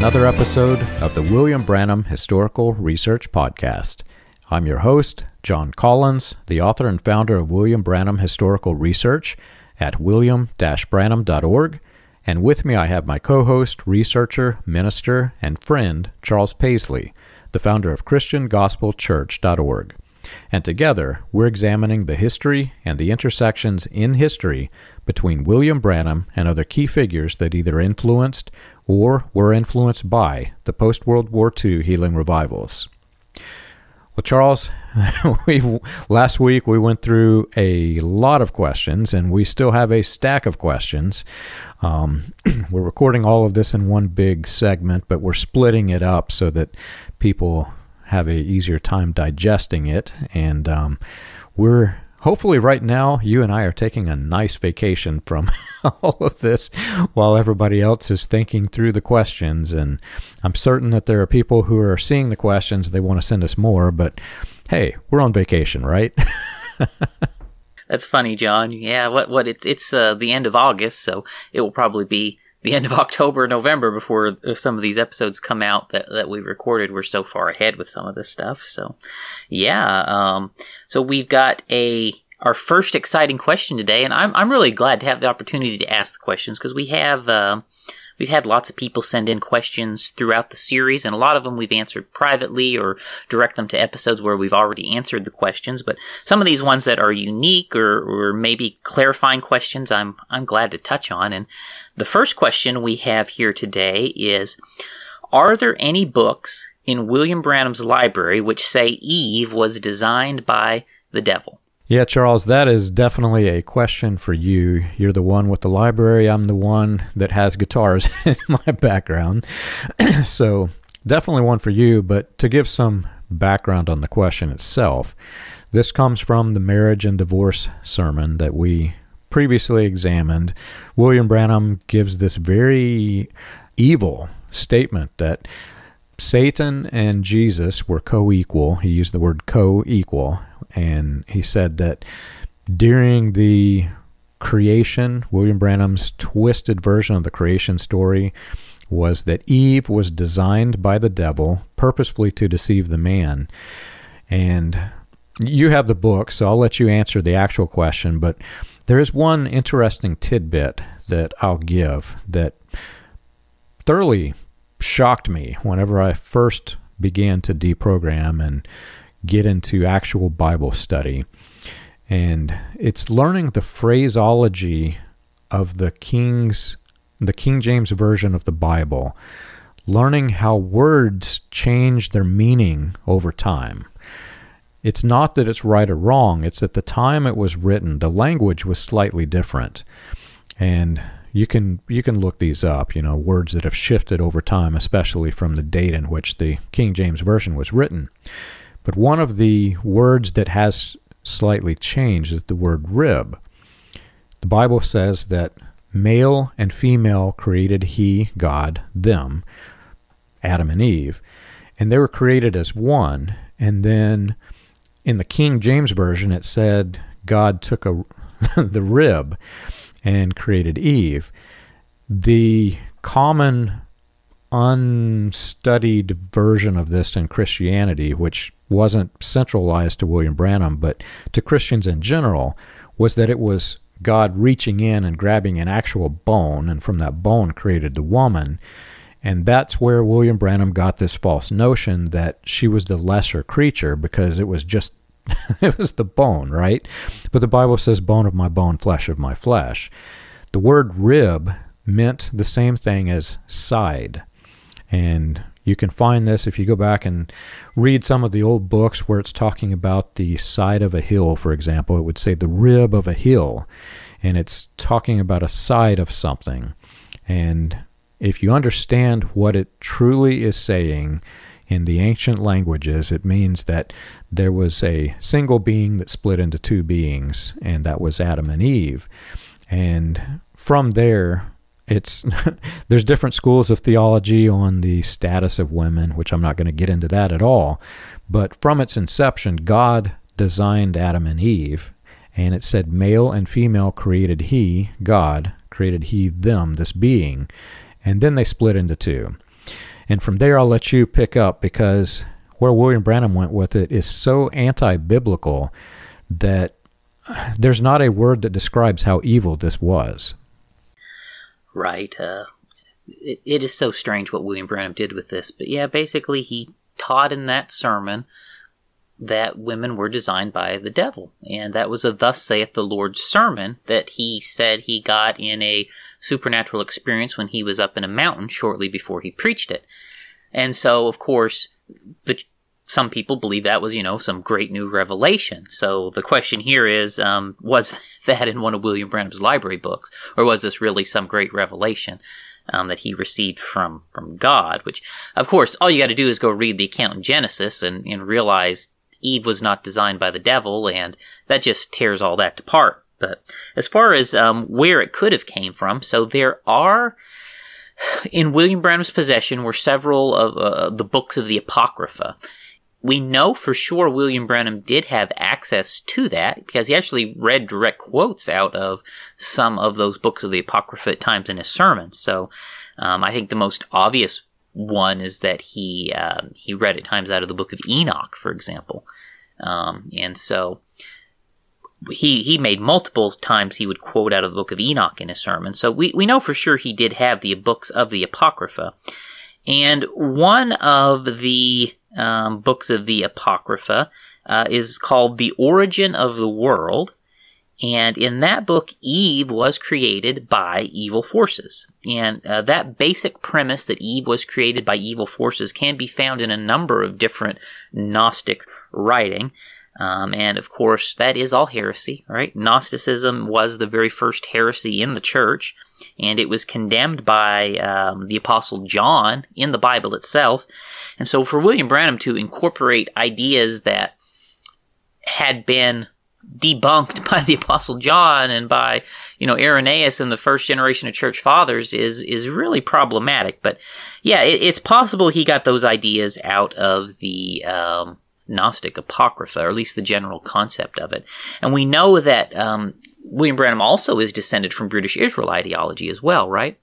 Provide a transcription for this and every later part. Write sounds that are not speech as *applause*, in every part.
another episode of the William Branham Historical Research Podcast. I'm your host, John Collins, the author and founder of William Branham Historical Research at william branham.org. And with me, I have my co host, researcher, minister, and friend, Charles Paisley, the founder of ChristianGospelChurch.org. And together, we're examining the history and the intersections in history between William Branham and other key figures that either influenced or were influenced by the post World War II healing revivals. Well, Charles, *laughs* we last week we went through a lot of questions, and we still have a stack of questions. Um, *clears throat* we're recording all of this in one big segment, but we're splitting it up so that people have a easier time digesting it, and um, we're hopefully right now you and I are taking a nice vacation from *laughs* all of this while everybody else is thinking through the questions. And I'm certain that there are people who are seeing the questions. They want to send us more but hey we're on vacation right? *laughs* That's funny John. Yeah what what it's it's uh, the end of August so it will probably be the end of *laughs* October, November before some of these episodes come out that, that we recorded. We're so far ahead with some of this stuff. So, yeah. Um, so we've got a our first exciting question today, and I'm I'm really glad to have the opportunity to ask the questions because we have uh, We've had lots of people send in questions throughout the series, and a lot of them we've answered privately or direct them to episodes where we've already answered the questions. But some of these ones that are unique or, or maybe clarifying questions, I'm I'm glad to touch on. And the first question we have here today is: Are there any books in William Branham's library which say Eve was designed by the devil? Yeah, Charles, that is definitely a question for you. You're the one with the library. I'm the one that has guitars *laughs* in my background. *clears throat* so, definitely one for you. But to give some background on the question itself, this comes from the marriage and divorce sermon that we previously examined. William Branham gives this very evil statement that Satan and Jesus were co equal. He used the word co equal and he said that during the creation, William Branham's twisted version of the creation story was that Eve was designed by the devil purposefully to deceive the man. And you have the book, so I'll let you answer the actual question, but there is one interesting tidbit that I'll give that thoroughly shocked me whenever I first began to deprogram and get into actual Bible study. And it's learning the phraseology of the King's the King James version of the Bible, learning how words change their meaning over time. It's not that it's right or wrong, it's at the time it was written, the language was slightly different. And you can you can look these up, you know, words that have shifted over time, especially from the date in which the King James version was written. But one of the words that has slightly changed is the word rib. The Bible says that male and female created He, God, them, Adam and Eve, and they were created as one. And then in the King James Version, it said God took a, *laughs* the rib and created Eve. The common unstudied version of this in Christianity, which wasn't centralized to William Branham, but to Christians in general, was that it was God reaching in and grabbing an actual bone, and from that bone created the woman. And that's where William Branham got this false notion that she was the lesser creature because it was just *laughs* it was the bone, right? But the Bible says bone of my bone, flesh of my flesh. The word rib meant the same thing as side. And you can find this if you go back and read some of the old books where it's talking about the side of a hill, for example. It would say the rib of a hill, and it's talking about a side of something. And if you understand what it truly is saying in the ancient languages, it means that there was a single being that split into two beings, and that was Adam and Eve. And from there, it's *laughs* there's different schools of theology on the status of women, which I'm not going to get into that at all. But from its inception, God designed Adam and Eve, and it said male and female created He, God created He them, this being, and then they split into two. And from there, I'll let you pick up because where William Branham went with it is so anti biblical that *sighs* there's not a word that describes how evil this was. Right. Uh, it, it is so strange what William Branham did with this. But yeah, basically, he taught in that sermon that women were designed by the devil. And that was a Thus saith the Lord's sermon that he said he got in a supernatural experience when he was up in a mountain shortly before he preached it. And so, of course, the, some people believe that was, you know, some great new revelation. So the question here is, um, was *laughs* that in one of William Branham's library books, or was this really some great revelation? um, that he received from from God. Which, of course, all you got to do is go read the account in Genesis and, and realize Eve was not designed by the devil, and that just tears all that apart. But as far as um, where it could have came from, so there are in William Branham's possession were several of uh, the books of the Apocrypha. We know for sure William Branham did have access to that because he actually read direct quotes out of some of those books of the Apocrypha at times in his sermons. So um, I think the most obvious one is that he uh, he read at times out of the book of Enoch, for example, um, and so he he made multiple times he would quote out of the book of Enoch in his sermon. So we we know for sure he did have the books of the Apocrypha, and one of the um, books of the Apocrypha uh, is called The Origin of the World. And in that book, Eve was created by evil forces. And uh, that basic premise that Eve was created by evil forces can be found in a number of different Gnostic writing. Um, and of course, that is all heresy, right? Gnosticism was the very first heresy in the church and it was condemned by um, the Apostle John in the Bible itself. And so, for William Branham to incorporate ideas that had been debunked *laughs* by the Apostle John and by you know Irenaeus and the first generation of church fathers is is really problematic. But yeah, it, it's possible he got those ideas out of the um, Gnostic Apocrypha, or at least the general concept of it. And we know that um, William Branham also is descended from British Israel ideology as well, right?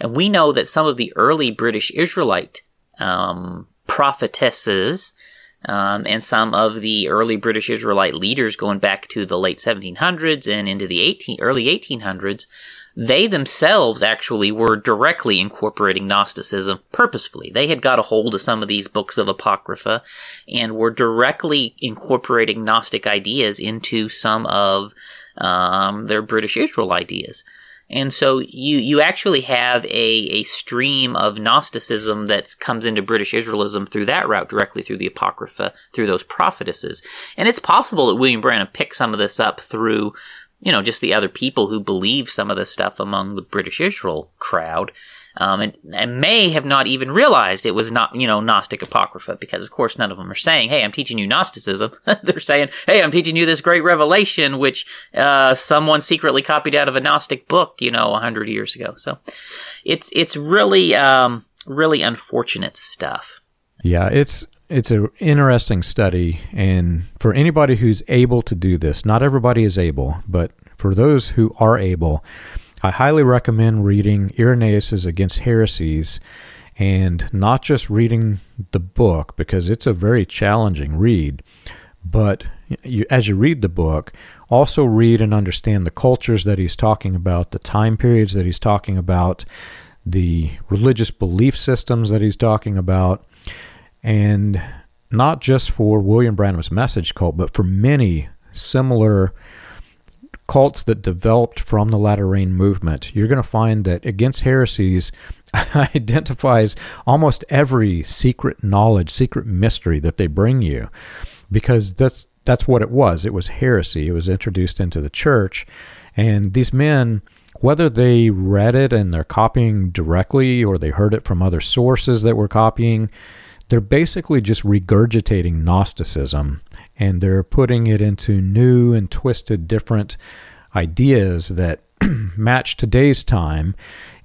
And we know that some of the early British Israelite um, prophetesses um, and some of the early British Israelite leaders going back to the late 1700s and into the 18, early 1800s, they themselves actually were directly incorporating Gnosticism purposefully. They had got a hold of some of these books of Apocrypha and were directly incorporating Gnostic ideas into some of um, their British Israel ideas. And so you, you actually have a, a stream of Gnosticism that comes into British Israelism through that route, directly through the Apocrypha, through those prophetesses. And it's possible that William Branham picked some of this up through, you know, just the other people who believe some of this stuff among the British Israel crowd um, and, and, may have not even realized it was not, you know, Gnostic Apocrypha, because of course none of them are saying, hey, I'm teaching you Gnosticism. *laughs* They're saying, hey, I'm teaching you this great revelation, which, uh, someone secretly copied out of a Gnostic book, you know, a hundred years ago. So it's, it's really, um, really unfortunate stuff. Yeah, it's, it's an interesting study. And for anybody who's able to do this, not everybody is able, but for those who are able, I highly recommend reading Irenaeus's Against Heresies and not just reading the book because it's a very challenging read, but you, as you read the book, also read and understand the cultures that he's talking about, the time periods that he's talking about, the religious belief systems that he's talking about, and not just for William Branham's message cult, but for many similar cults that developed from the latter movement, you're going to find that Against Heresies *laughs* identifies almost every secret knowledge, secret mystery that they bring you, because that's that's what it was. It was heresy. It was introduced into the church, and these men, whether they read it and they're copying directly or they heard it from other sources that were copying, they're basically just regurgitating Gnosticism and they're putting it into new and twisted different ideas that *clears throat* match today's time.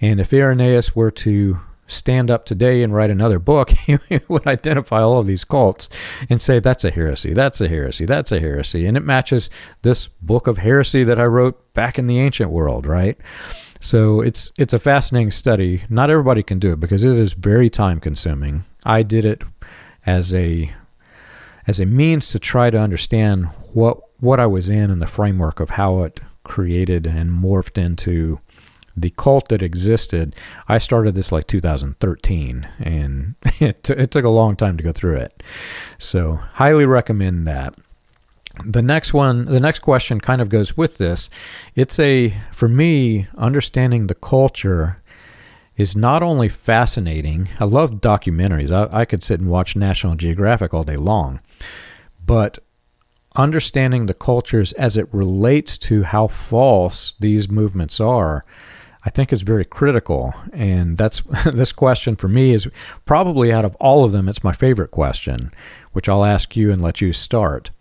And if Irenaeus were to stand up today and write another book, *laughs* he would identify all of these cults and say, that's a heresy, that's a heresy, that's a heresy. And it matches this book of heresy that I wrote back in the ancient world, right? So it's it's a fascinating study. Not everybody can do it because it is very time consuming. I did it as a as a means to try to understand what what I was in and the framework of how it created and morphed into the cult that existed. I started this like 2013, and *laughs* it, t- it took a long time to go through it. So, highly recommend that. The next one, the next question kind of goes with this. It's a, for me, understanding the culture is not only fascinating. I love documentaries. I, I could sit and watch National Geographic all day long. But understanding the cultures as it relates to how false these movements are, I think is very critical. And that's *laughs* this question for me is probably out of all of them, it's my favorite question, which I'll ask you and let you start.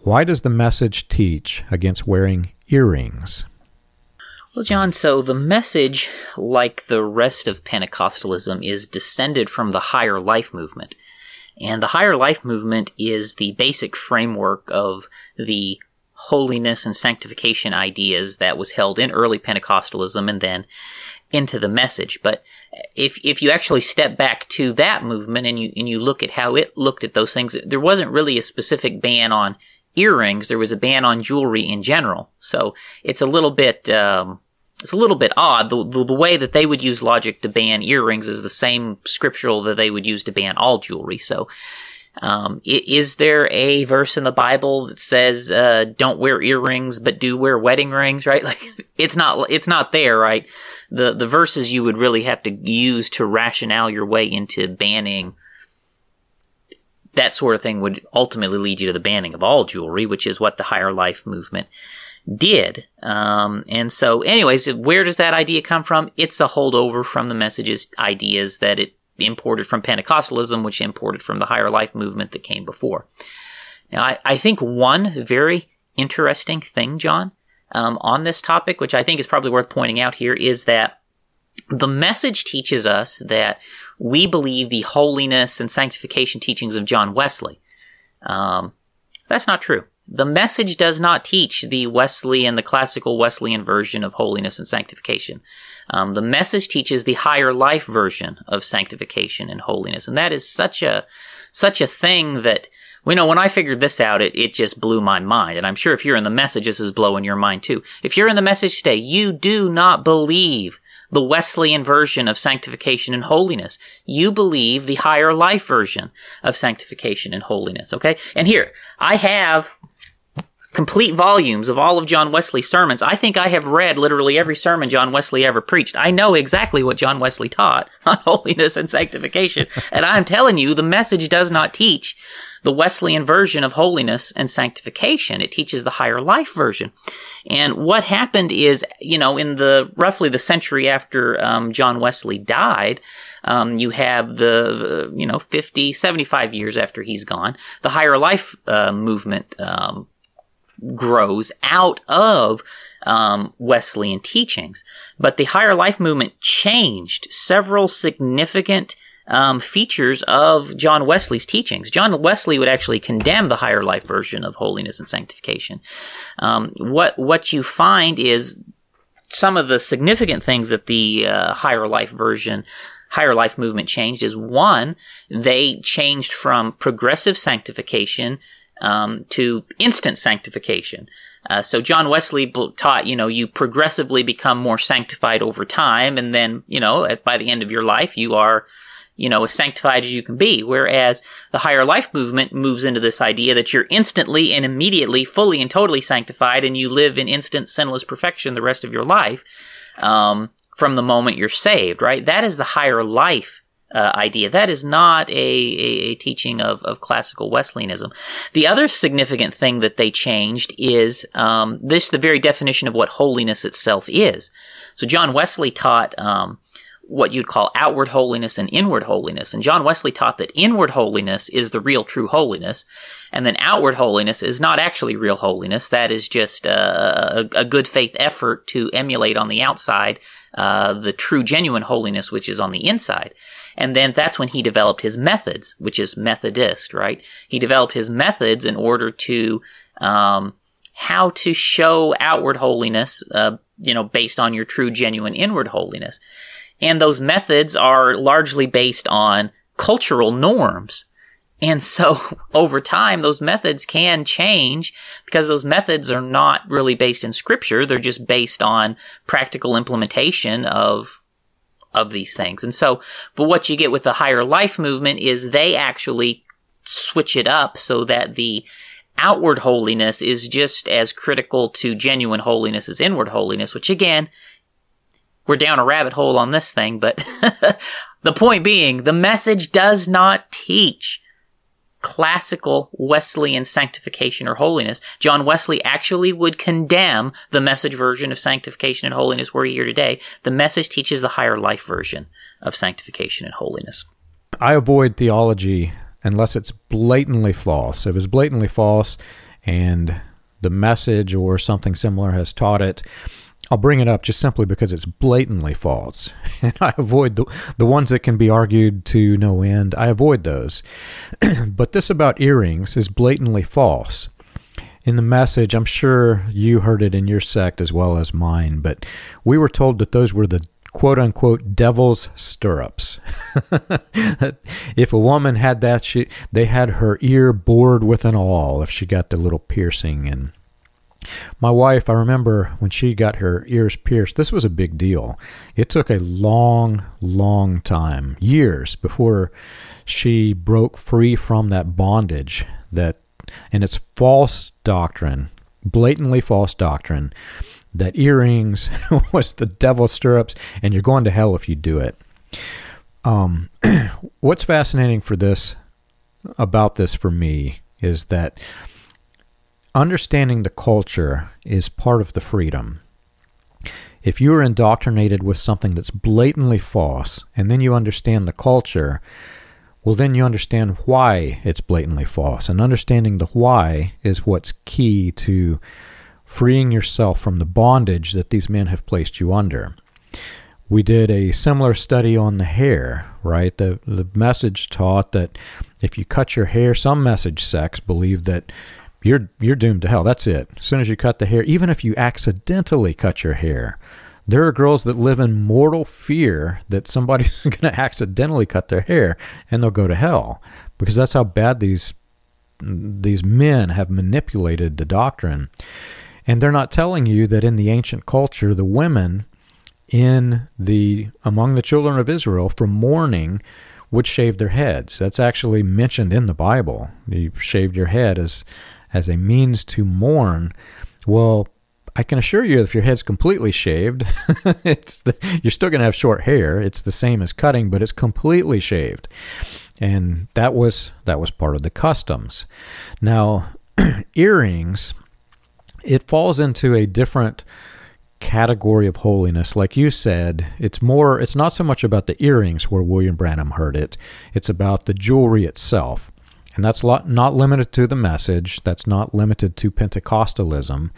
Why does the message teach against wearing earrings? Well, John, so the message, like the rest of Pentecostalism, is descended from the higher life movement. And the higher life movement is the basic framework of the holiness and sanctification ideas that was held in early Pentecostalism and then into the message. But if if you actually step back to that movement and you and you look at how it looked at those things, there wasn't really a specific ban on earrings. There was a ban on jewelry in general. So it's a little bit um, it's a little bit odd. The, the, the, way that they would use logic to ban earrings is the same scriptural that they would use to ban all jewelry. So, um, is there a verse in the Bible that says, uh, don't wear earrings, but do wear wedding rings, right? *laughs* Like, it's not, it's not there, right? The, the verses you would really have to use to rationale your way into banning that sort of thing would ultimately lead you to the banning of all jewelry, which is what the higher life movement did. Um, and so, anyways, where does that idea come from? It's a holdover from the messages ideas that it imported from Pentecostalism, which imported from the higher life movement that came before. Now, I, I think one very interesting thing, John, um, on this topic, which I think is probably worth pointing out here, is that the message teaches us that we believe the holiness and sanctification teachings of John Wesley. Um, that's not true. The message does not teach the Wesleyan, the classical Wesleyan version of holiness and sanctification. Um, the message teaches the higher life version of sanctification and holiness, and that is such a such a thing that we know when I figured this out, it, it just blew my mind. And I'm sure if you're in the message, this is blowing your mind too. If you're in the message today, you do not believe the Wesleyan version of sanctification and holiness. You believe the higher life version of sanctification and holiness. Okay. And here, I have complete volumes of all of John Wesley's sermons. I think I have read literally every sermon John Wesley ever preached. I know exactly what John Wesley taught *laughs* on holiness and sanctification. and I'm telling you, the message does not teach the Wesleyan version of holiness and sanctification. It teaches the higher life version. And what happened is, you know, in the roughly the century after um, John Wesley died, um, you have the, the, you know, 50, 75 years after he's gone, the higher life uh, movement um, grows out of um, Wesleyan teachings. But the higher life movement changed several significant um, features of John Wesley's teachings. John Wesley would actually condemn the higher life version of holiness and sanctification. Um, what what you find is some of the significant things that the uh, higher life version higher life movement changed is one, they changed from progressive sanctification um, to instant sanctification. Uh, so John Wesley taught, you know, you progressively become more sanctified over time, and then, you know, at, by the end of your life, you are, you know, as sanctified as you can be. Whereas the higher life movement moves into this idea that you're instantly and immediately, fully and totally sanctified, and you live in instant sinless perfection the rest of your life um, from the moment you're saved. Right? That is the higher life uh, idea. That is not a, a, a, teaching of, of classical Wesleyanism. The other significant thing that they changed is um, this the very definition of what holiness itself is. So John Wesley taught um, what you'd call outward holiness and inward holiness. And John Wesley taught that inward holiness is the real true holiness, and then outward holiness is not actually real holiness. That is just a, a, a good faith effort to emulate on the outside uh, the true genuine holiness which is on the inside. And then that's when he developed his methods, which is Methodist, right? He developed his methods in order to um, how to show outward holiness uh, you know, based on your true, genuine inward holiness. And those methods are largely based on cultural norms. And so *laughs* over time, those methods can change because those methods are not really based in scripture. They're just based on practical implementation of, of these things. And so, but what you get with the higher life movement is they actually switch it up so that the outward holiness is just as critical to genuine holiness as inward holiness, which again, we're down a rabbit hole on this thing, but *laughs* the point being, the message does not teach classical Wesleyan sanctification or holiness. John Wesley actually would condemn the message version of sanctification and holiness we're here today. The message teaches the higher life version of sanctification and holiness. I avoid theology unless it's blatantly false. If it's blatantly false and the message or something similar has taught it, I'll bring it up just simply because it's blatantly false. *laughs* And I avoid the, the ones that can be argued to no end. I avoid those. *clears throat* but this about earrings is blatantly false. In the message, I'm sure you heard it in your sect as well as mine, but we were told that those were the quote unquote devil's stirrups. *laughs* if a woman had that, she they had her ear bored with an awl if she got the little piercing and my wife, I remember when she got her ears pierced, this was a big deal. It took a long, long time, years before she broke free from that bondage that and it's false doctrine, blatantly false doctrine that earrings *laughs* was the devil's stirrups and you're going to hell if you do it. Um, *clears throat* what's fascinating for this about this for me is that understanding the culture is part of the freedom. If you are indoctrinated with something that's blatantly false and then you understand the culture, well, then you understand why it's blatantly false. And understanding the why is what's key to freeing yourself from the bondage that these men have placed you under. We did a similar study on the hair, right? The, the message taught that if you cut your hair, some message sects believe that you're you're doomed to hell. That's it. As soon as you cut the hair, even if you accidentally cut your hair, there are girls that live in mortal fear that somebody's *laughs* going to accidentally cut their hair and they'll go to hell because that's how bad these these men have manipulated the doctrine. And they're not telling you that in the ancient culture, the women in the among the children of Israel from mourning would shave their heads. That's actually mentioned in the Bible. You shaved your head as as a means to mourn. Well, I can assure you, if your head's completely shaved, *laughs* it's the, you're still going to have short hair. It's the same as cutting, but it's completely shaved, and that was that was part of the customs. Now, *clears throat* earrings, it falls into a different category of holiness. Like you said, it's more. It's not so much about the earrings where William Branham heard it. It's about the jewelry itself. And that's not limited to the message, that's not limited to Pentecostalism,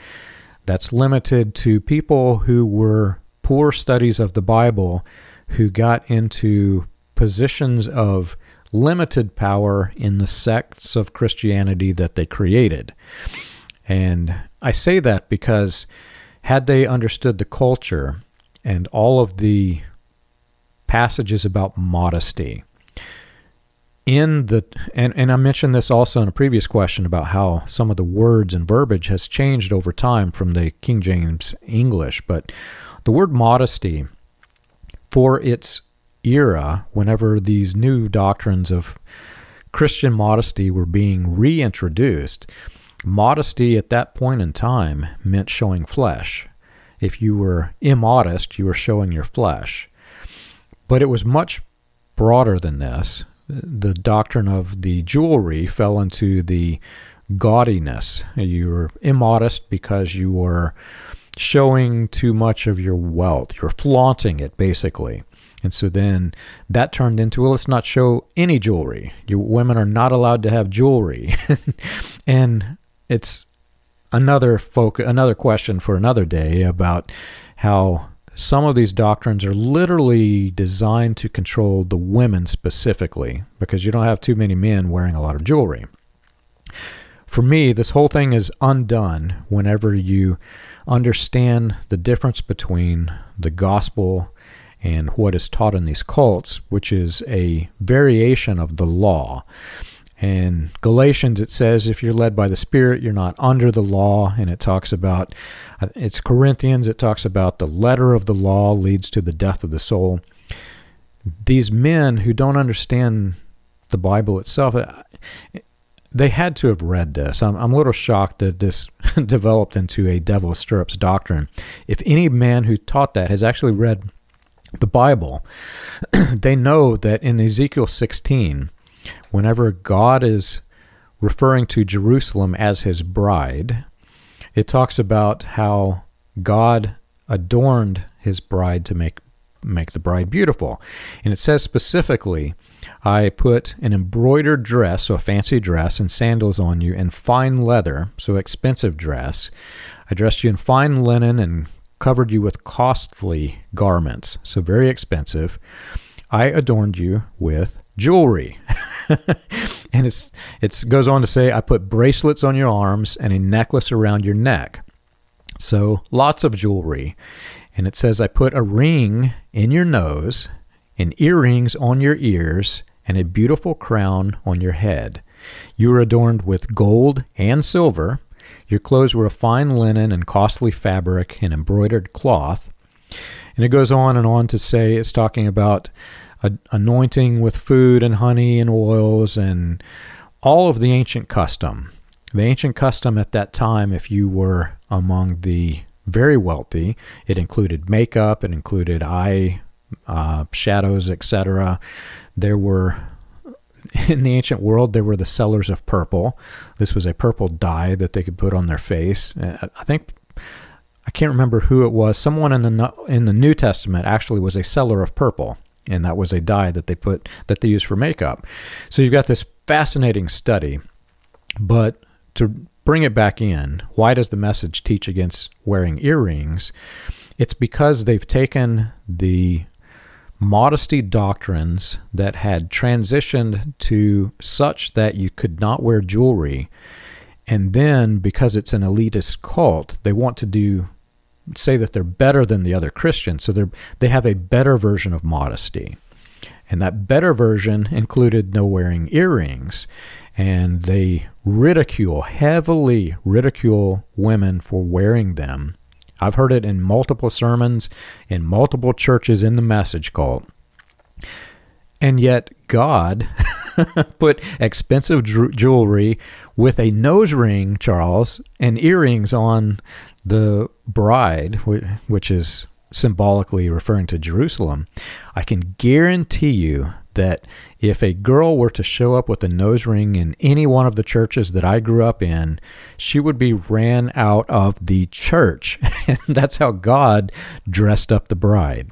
that's limited to people who were poor studies of the Bible who got into positions of limited power in the sects of Christianity that they created. And I say that because had they understood the culture and all of the passages about modesty, in the and, and I mentioned this also in a previous question about how some of the words and verbiage has changed over time from the King James English, but the word modesty for its era, whenever these new doctrines of Christian modesty were being reintroduced, modesty at that point in time meant showing flesh. If you were immodest, you were showing your flesh. But it was much broader than this the doctrine of the jewelry fell into the gaudiness. You were immodest because you were showing too much of your wealth. You're flaunting it, basically. And so then that turned into, well, let's not show any jewelry. You women are not allowed to have jewelry. *laughs* and it's another folk another question for another day about how some of these doctrines are literally designed to control the women specifically because you don't have too many men wearing a lot of jewelry. For me, this whole thing is undone whenever you understand the difference between the gospel and what is taught in these cults, which is a variation of the law. In Galatians, it says if you're led by the Spirit, you're not under the law. And it talks about, uh, it's Corinthians, it talks about the letter of the law leads to the death of the soul. These men who don't understand the Bible itself, uh, they had to have read this. I'm, I'm a little shocked that this *laughs* developed into a devil stirrups doctrine. If any man who taught that has actually read the Bible, *clears throat* they know that in Ezekiel 16, whenever God is referring to Jerusalem as his bride, it talks about how God adorned his bride to make make the bride beautiful. And it says specifically, I put an embroidered dress, so a fancy dress, and sandals on you, and fine leather, so expensive dress. I dressed you in fine linen and covered you with costly garments, so very expensive. I adorned you with jewelry. *laughs* and it's it goes on to say I put bracelets on your arms and a necklace around your neck. So lots of jewelry. And it says I put a ring in your nose and earrings on your ears and a beautiful crown on your head. You were adorned with gold and silver. Your clothes were of fine linen and costly fabric and embroidered cloth. And it goes on and on to say it's talking about anointing with food and honey and oils and all of the ancient custom. The ancient custom at that time, if you were among the very wealthy, it included makeup, it included eye uh, shadows, etc. There were *laughs* in the ancient world, there were the sellers of purple. This was a purple dye that they could put on their face. Uh, I think I can't remember who it was. Someone in the in the New Testament actually was a seller of purple and that was a dye that they put that they use for makeup. So you've got this fascinating study, but to bring it back in, why does the message teach against wearing earrings? It's because they've taken the modesty doctrines that had transitioned to such that you could not wear jewelry. And then, because it's an elitist cult, they want to do say that they're better than the other Christians. So they they have a better version of modesty. And that better version included no wearing earrings. And they ridicule, heavily ridicule women for wearing them. I've heard it in multiple sermons, in multiple churches in the message cult. And yet, God *laughs* put expensive jewelry with a nose ring, Charles, and earrings on the bride, which is symbolically referring to Jerusalem, I can guarantee you that if a girl were to show up with a nose ring in any one of the churches that I grew up in, she would be ran out of the church. *laughs* and that's how God dressed up the bride.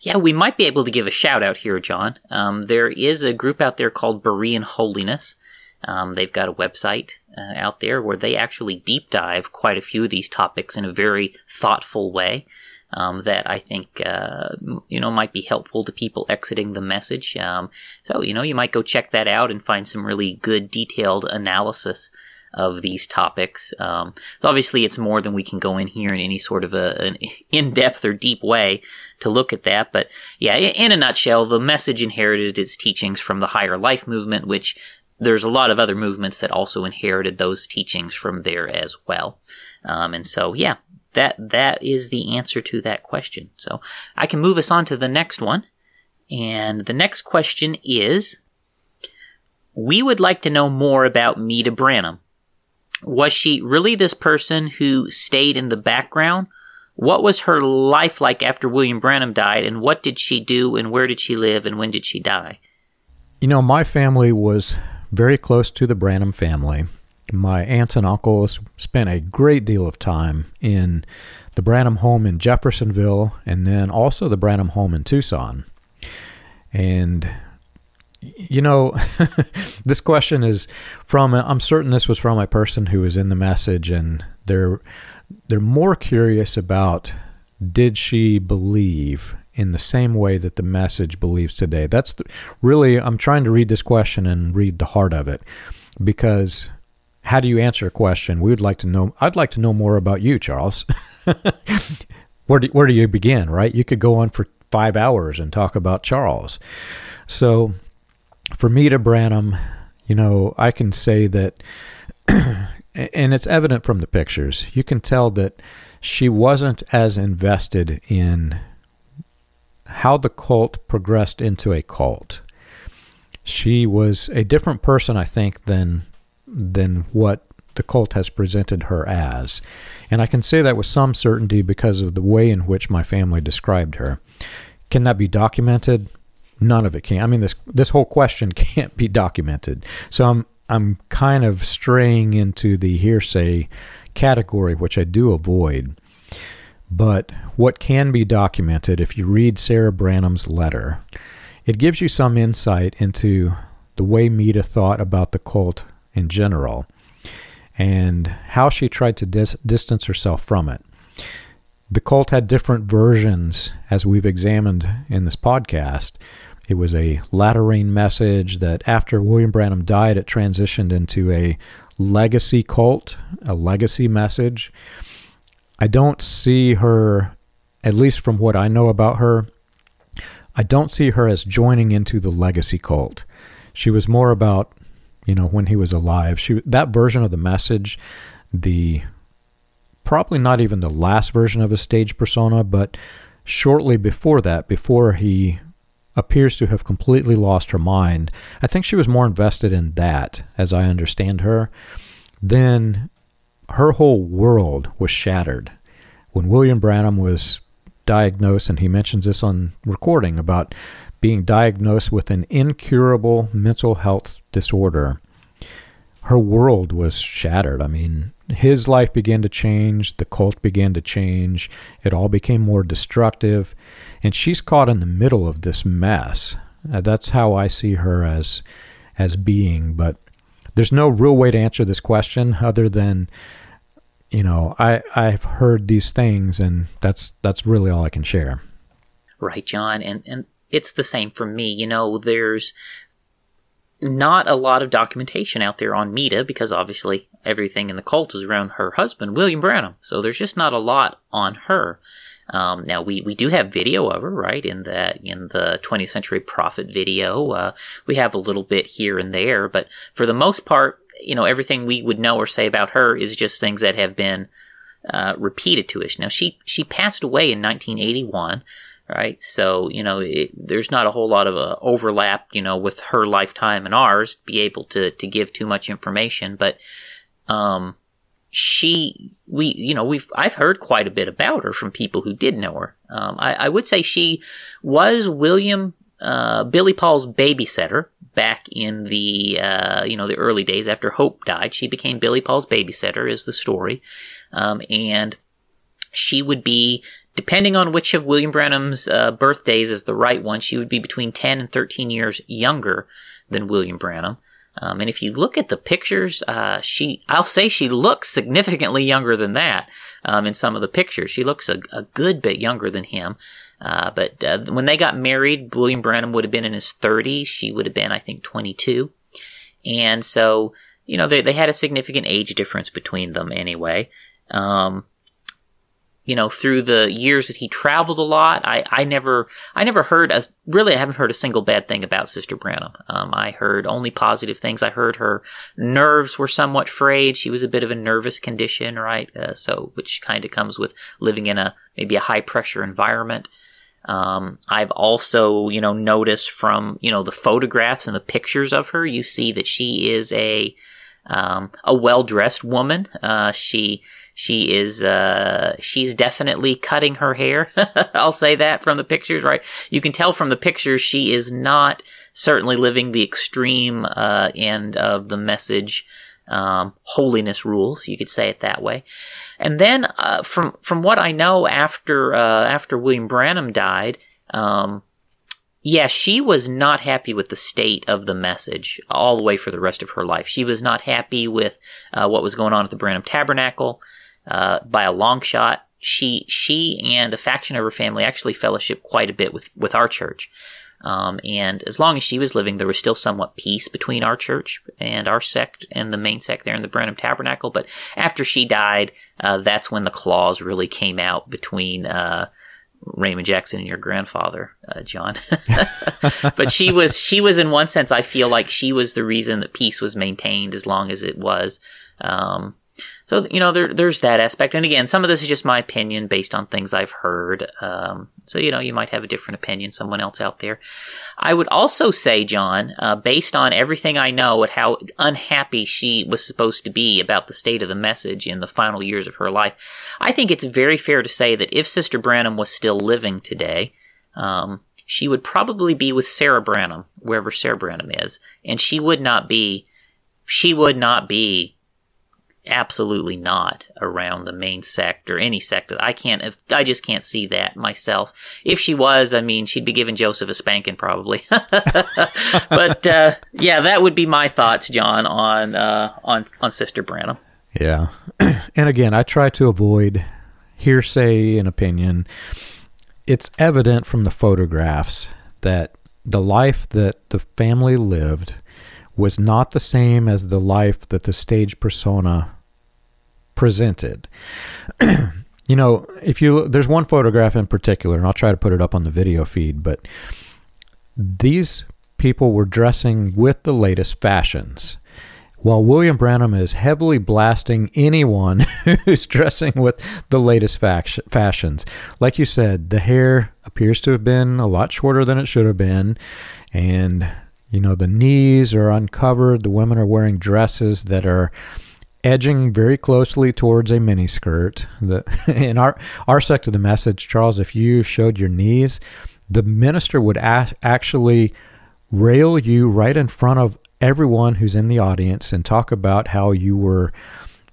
Yeah, we might be able to give a shout out here, John. Um, there is a group out there called Berean Holiness. Um, they've got a website uh, out there where they actually deep dive quite a few of these topics in a very thoughtful way. Um, that I think uh, you know might be helpful to people exiting the message. Um, so you know you might go check that out and find some really good detailed analysis of these topics. Um, so obviously it's more than we can go in here in any sort of a, an in-depth or deep way to look at that. But yeah, in a nutshell, the message inherited its teachings from the higher life movement, which there's a lot of other movements that also inherited those teachings from there as well. Um, and so, yeah, that that is the answer to that question. So I can move us on to the next one. And the next question is We would like to know more about Meda Branham. Was she really this person who stayed in the background? What was her life like after William Branham died, and what did she do, and where did she live, and when did she die? You know, my family was very close to the Branham family. My aunts and uncles spent a great deal of time in the Branham home in Jeffersonville and then also the Branham home in Tucson. And you know, *laughs* this question is from I'm certain this was from a person who was in the message and they're they're more curious about did she believe in the same way that the message believes today? That's the, really, I'm trying to read this question and read the heart of it because how do you answer a question? We would like to know. I'd like to know more about you, Charles. *laughs* where do, where do you begin? Right? You could go on for five hours and talk about Charles. So, for Meda Branham, you know, I can say that, *clears throat* and it's evident from the pictures. You can tell that she wasn't as invested in how the cult progressed into a cult. She was a different person, I think, than than what the cult has presented her as. And I can say that with some certainty because of the way in which my family described her. Can that be documented? None of it can. I mean, this this whole question *laughs* can't be documented. So I'm I'm kind of straying into the hearsay category, which I do avoid. But what can be documented, if you read Sarah Branham's letter, it gives you some insight into the way Meda thought about the cult in general and how she tried to dis- distance herself from it. The cult had different versions, as we've examined in this podcast. It was a latter rain message that after William Branham died, it transitioned into a legacy cult, a legacy message. I don't see her, at least from what I know about her, I don't see her as joining into the legacy cult. She was more about you know, when he was alive. She that version of the message, the probably not even the last version of his stage persona, but shortly before that, before he appears to have completely lost her mind, I think she was more invested in that, as I understand her. Then her whole world was shattered. When William Branham was diagnosed, and he mentions this on recording about being diagnosed with an incurable mental health disorder, her world was shattered. I mean, his life began to change, the cult began to change, it all became more destructive, and she's caught in the middle of this mess. Uh, that's how I see her as as being, but there's no real way to answer this question other than you know, I I've heard these things and that's that's really all I can share. Right, John, and and it's the same for me. You know, there's not a lot of documentation out there on Meda because obviously everything in the cult is around her husband, William Branham. So there's just not a lot on her. Um, now we, we do have video of her, right? In the in the 20th Century Prophet video, uh, we have a little bit here and there, but for the most part, you know, everything we would know or say about her is just things that have been uh, repeated to us. Now she she passed away in 1981 right? So you know, it, there's not a whole lot of uh, overlap, you know, with her lifetime and ours to be able to to give too much information. But um, she, we, you know, we've I've heard quite a bit about her from people who did know her. Um, I, I, would say she was William uh, Billy Paul's babysitter back in the uh, you know the early days after Hope died. She became Billy Paul's babysitter, is the story, um, and she would be Depending on which of William Branham's uh, birthdays is the right one, she would be between 10 and 13 years younger than William Branham. Um, and if you look at the pictures, uh, she, I'll say she looks significantly younger than that um, in some of the pictures. She looks a, a good bit younger than him. Uh, but uh, when they got married, William Branham would have been in his 30s. She would have been, I think, 22. And so, you know, they, they had a significant age difference between them anyway. Um, you know, through the years that he traveled a lot, I, I never, I never heard a, really, I haven't heard a single bad thing about Sister Branham. Um, I heard only positive things. I heard her nerves were somewhat frayed. She was a bit of a nervous condition, right? Uh, so, which kind of comes with living in a, maybe a high pressure environment. Um, I've also, you know, noticed from, you know, the photographs and the pictures of her, you see that she is a, um, a well dressed woman. Uh, she, she is, uh, she's definitely cutting her hair. *laughs* I'll say that from the pictures, right? You can tell from the pictures she is not certainly living the extreme, uh, end of the message, um, holiness rules. You could say it that way. And then, uh, from, from what I know after, uh, after William Branham died, um, yeah, she was not happy with the state of the message all the way for the rest of her life. She was not happy with uh, what was going on at the Branham Tabernacle uh, by a long shot. She she and a faction of her family actually fellowship quite a bit with with our church. Um, and as long as she was living, there was still somewhat peace between our church and our sect and the main sect there in the Branham Tabernacle. But after she died, uh, that's when the claws really came out between uh, Raymond Jackson and your grandfather, uh, John. *laughs* but she was she was in one sense, I feel like she was the reason that peace was maintained as long as it was. Um, so you know there there's that aspect, and again, some of this is just my opinion based on things I've heard. Um, so you know you might have a different opinion, someone else out there. I would also say, John, uh, based on everything I know at how unhappy she was supposed to be about the state of the message in the final years of her life, I think it's very fair to say that if Sister Branham was still living today. Um, she would probably be with Sarah Branham, wherever Sarah Branham is, and she would not be, she would not be absolutely not around the main sect or any sect. I can't, I just can't see that myself. If she was, I mean, she'd be giving Joseph a spanking probably. *laughs* but, uh, yeah, that would be my thoughts, John, on, uh, on, on Sister Branham. Yeah. *clears throat* and again, I try to avoid hearsay and opinion. It's evident from the photographs that the life that the family lived was not the same as the life that the stage persona presented. *clears throat* you know, if you there's one photograph in particular, and I'll try to put it up on the video feed, but these people were dressing with the latest fashions. While William Branham is heavily blasting anyone *laughs* who's dressing with the latest fashions. Like you said, the hair appears to have been a lot shorter than it should have been. And, you know, the knees are uncovered. The women are wearing dresses that are edging very closely towards a miniskirt. The, *laughs* in our, our sect of the message, Charles, if you showed your knees, the minister would actually rail you right in front of everyone who's in the audience and talk about how you were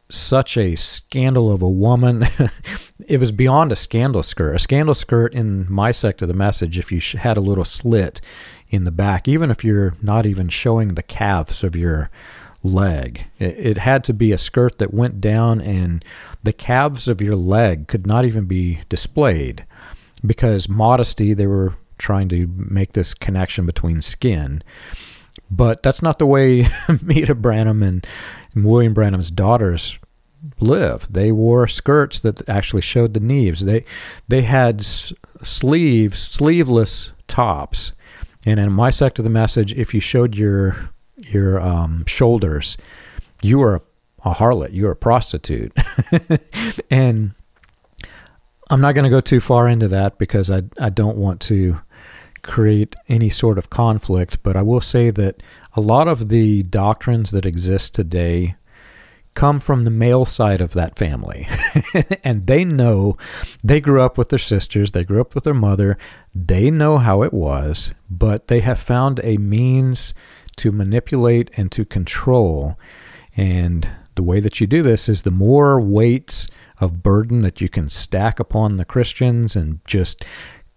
such a scandal of a woman. *laughs* it was beyond a scandal skirt. A scandal skirt in my sect of the message, if you had a little slit in the back, even if you're not even showing the calves of your leg. It, it, had to be a skirt that went down, and the calves of your leg could not even be displayed because modesty, they were trying to make this connection between skin. But that's not the way *laughs* Meda Branham and William Branham's daughters lived. They wore skirts that actually showed the knees. They they had sleeves, sleeveless tops. And in my sect of the message, if you showed your your um, shoulders, you are a, a harlot, you're a prostitute. *laughs* and I'm not going to go too far into that because I, I don't want to create any sort of conflict, but I will say that a lot of the doctrines that exist today come from the male side of that family. *laughs* and they know, they grew up with their sisters, they grew up with their mother, they know how it was, but they have found a means to manipulate and to control. And the way that you do this is the more weights of burden that you can stack upon the Christians and just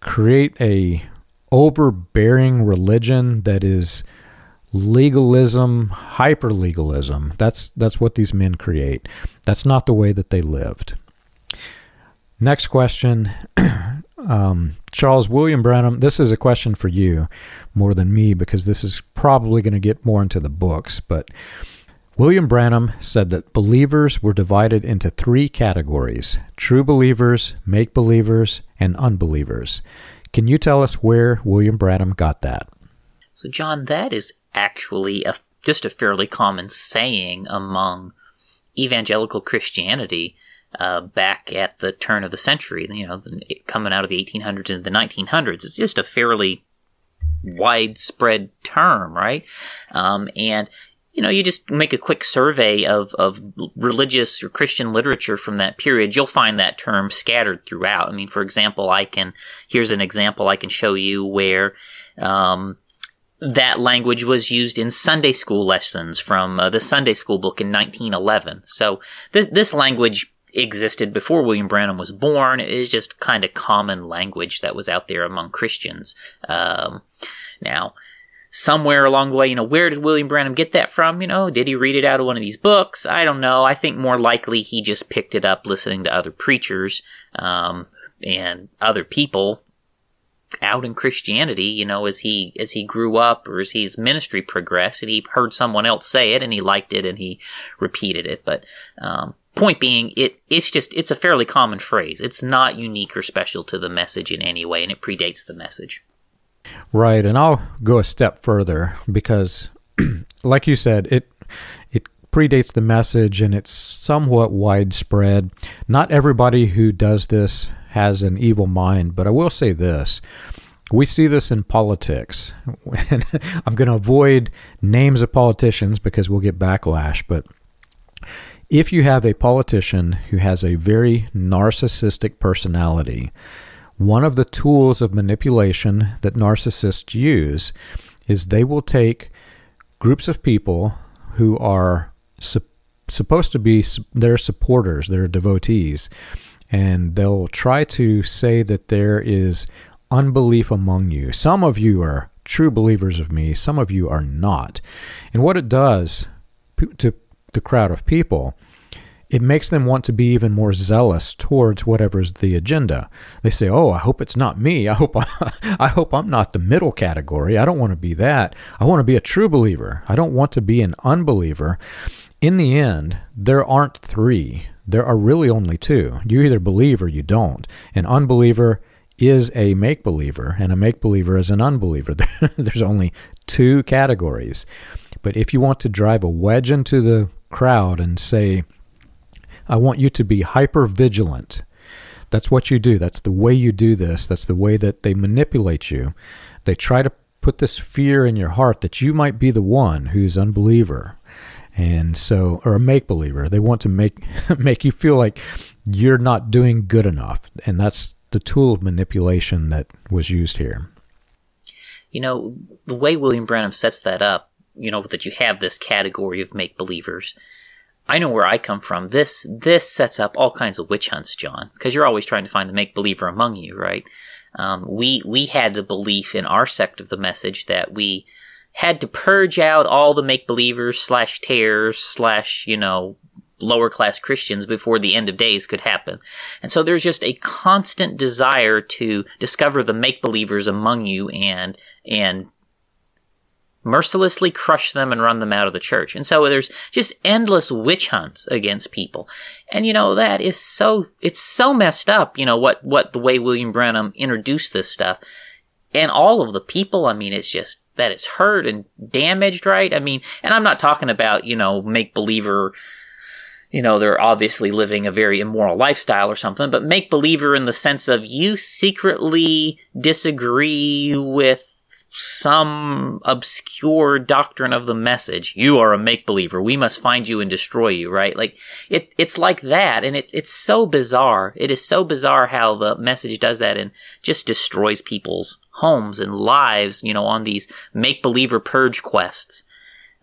create a overbearing religion that is legalism, hyper legalism. That's that's what these men create. That's not the way that they lived. Next question. *clears throat* Um, Charles William Branham, this is a question for you more than me because this is probably going to get more into the books. But William Branham said that believers were divided into three categories true believers, make believers, and unbelievers. Can you tell us where William Branham got that? So, John, that is actually a, just a fairly common saying among evangelical Christianity uh, back at the turn of the century, you know, coming out of the 1800s and the 1900s. It's just a fairly widespread term, right? Um, and you know, you just make a quick survey of, of religious or Christian literature from that period, you'll find that term scattered throughout. I mean, for example, I can, here's an example I can show you where, um, that language was used in Sunday school lessons from uh, the Sunday school book in 1911. So this, this language existed before William Branham was born. It is just kind of common language that was out there among Christians. Um, now, somewhere along the way, you know, where did William Branham get that from? You know, did he read it out of one of these books? I don't know. I think more likely he just picked it up listening to other preachers um, and other people out in Christianity, you know, as he as he grew up or as his ministry progressed, and he heard someone else say it and he liked it and he repeated it. But um, point being, it it's just it's a fairly common phrase. It's not unique or special to the message in any way, and it predates the message. Right, and I'll go a step further because, *clears throat* like you said, it it predates the message and it's somewhat widespread. Not everybody who does this has an evil mind, but I will say this. We see this in politics. *laughs* I'm going to avoid names of politicians because we'll get backlash, but if you have a politician who has a very narcissistic personality, one of the tools of manipulation that narcissists use is they will take groups of people who are su- supposed to be their supporters, their devotees, and they'll try to say that there is unbelief among you. Some of you are true believers of me, some of you are not. And what it does to the crowd of people, it makes them want to be even more zealous towards whatever's the agenda. They say, "Oh, I hope it's not me. I hope I, *laughs* I hope I'm not the middle category. I don't want to be that. I want to be a true believer. I don't want to be an unbeliever." In the end, there aren't three. There are really only two. You either believe or you don't. An unbeliever is a make believer, and a make believer is an unbeliever. *laughs* There's only two categories. But if you want to drive a wedge into the crowd and say, I want you to be hyper vigilant. That's what you do. That's the way you do this. That's the way that they manipulate you. They try to put this fear in your heart that you might be the one who's unbeliever. And so or a make believer. They want to make *laughs* make you feel like you're not doing good enough. And that's the tool of manipulation that was used here. You know, the way William Branham sets that up, you know, that you have this category of make believers I know where I come from. This this sets up all kinds of witch hunts, John, because you're always trying to find the make believer among you, right? Um, we we had the belief in our sect of the message that we had to purge out all the make believers slash tares slash you know lower class Christians before the end of days could happen. And so there's just a constant desire to discover the make believers among you and and mercilessly crush them and run them out of the church. And so there's just endless witch hunts against people. And you know, that is so, it's so messed up, you know, what, what the way William Branham introduced this stuff. And all of the people, I mean, it's just, that it's hurt and damaged, right? I mean, and I'm not talking about, you know, make believer, you know, they're obviously living a very immoral lifestyle or something, but make believer in the sense of you secretly disagree with some obscure doctrine of the message. You are a make believer. We must find you and destroy you, right? Like it, it's like that. And it, it's so bizarre. It is so bizarre how the message does that and just destroys people's homes and lives, you know, on these make believer purge quests.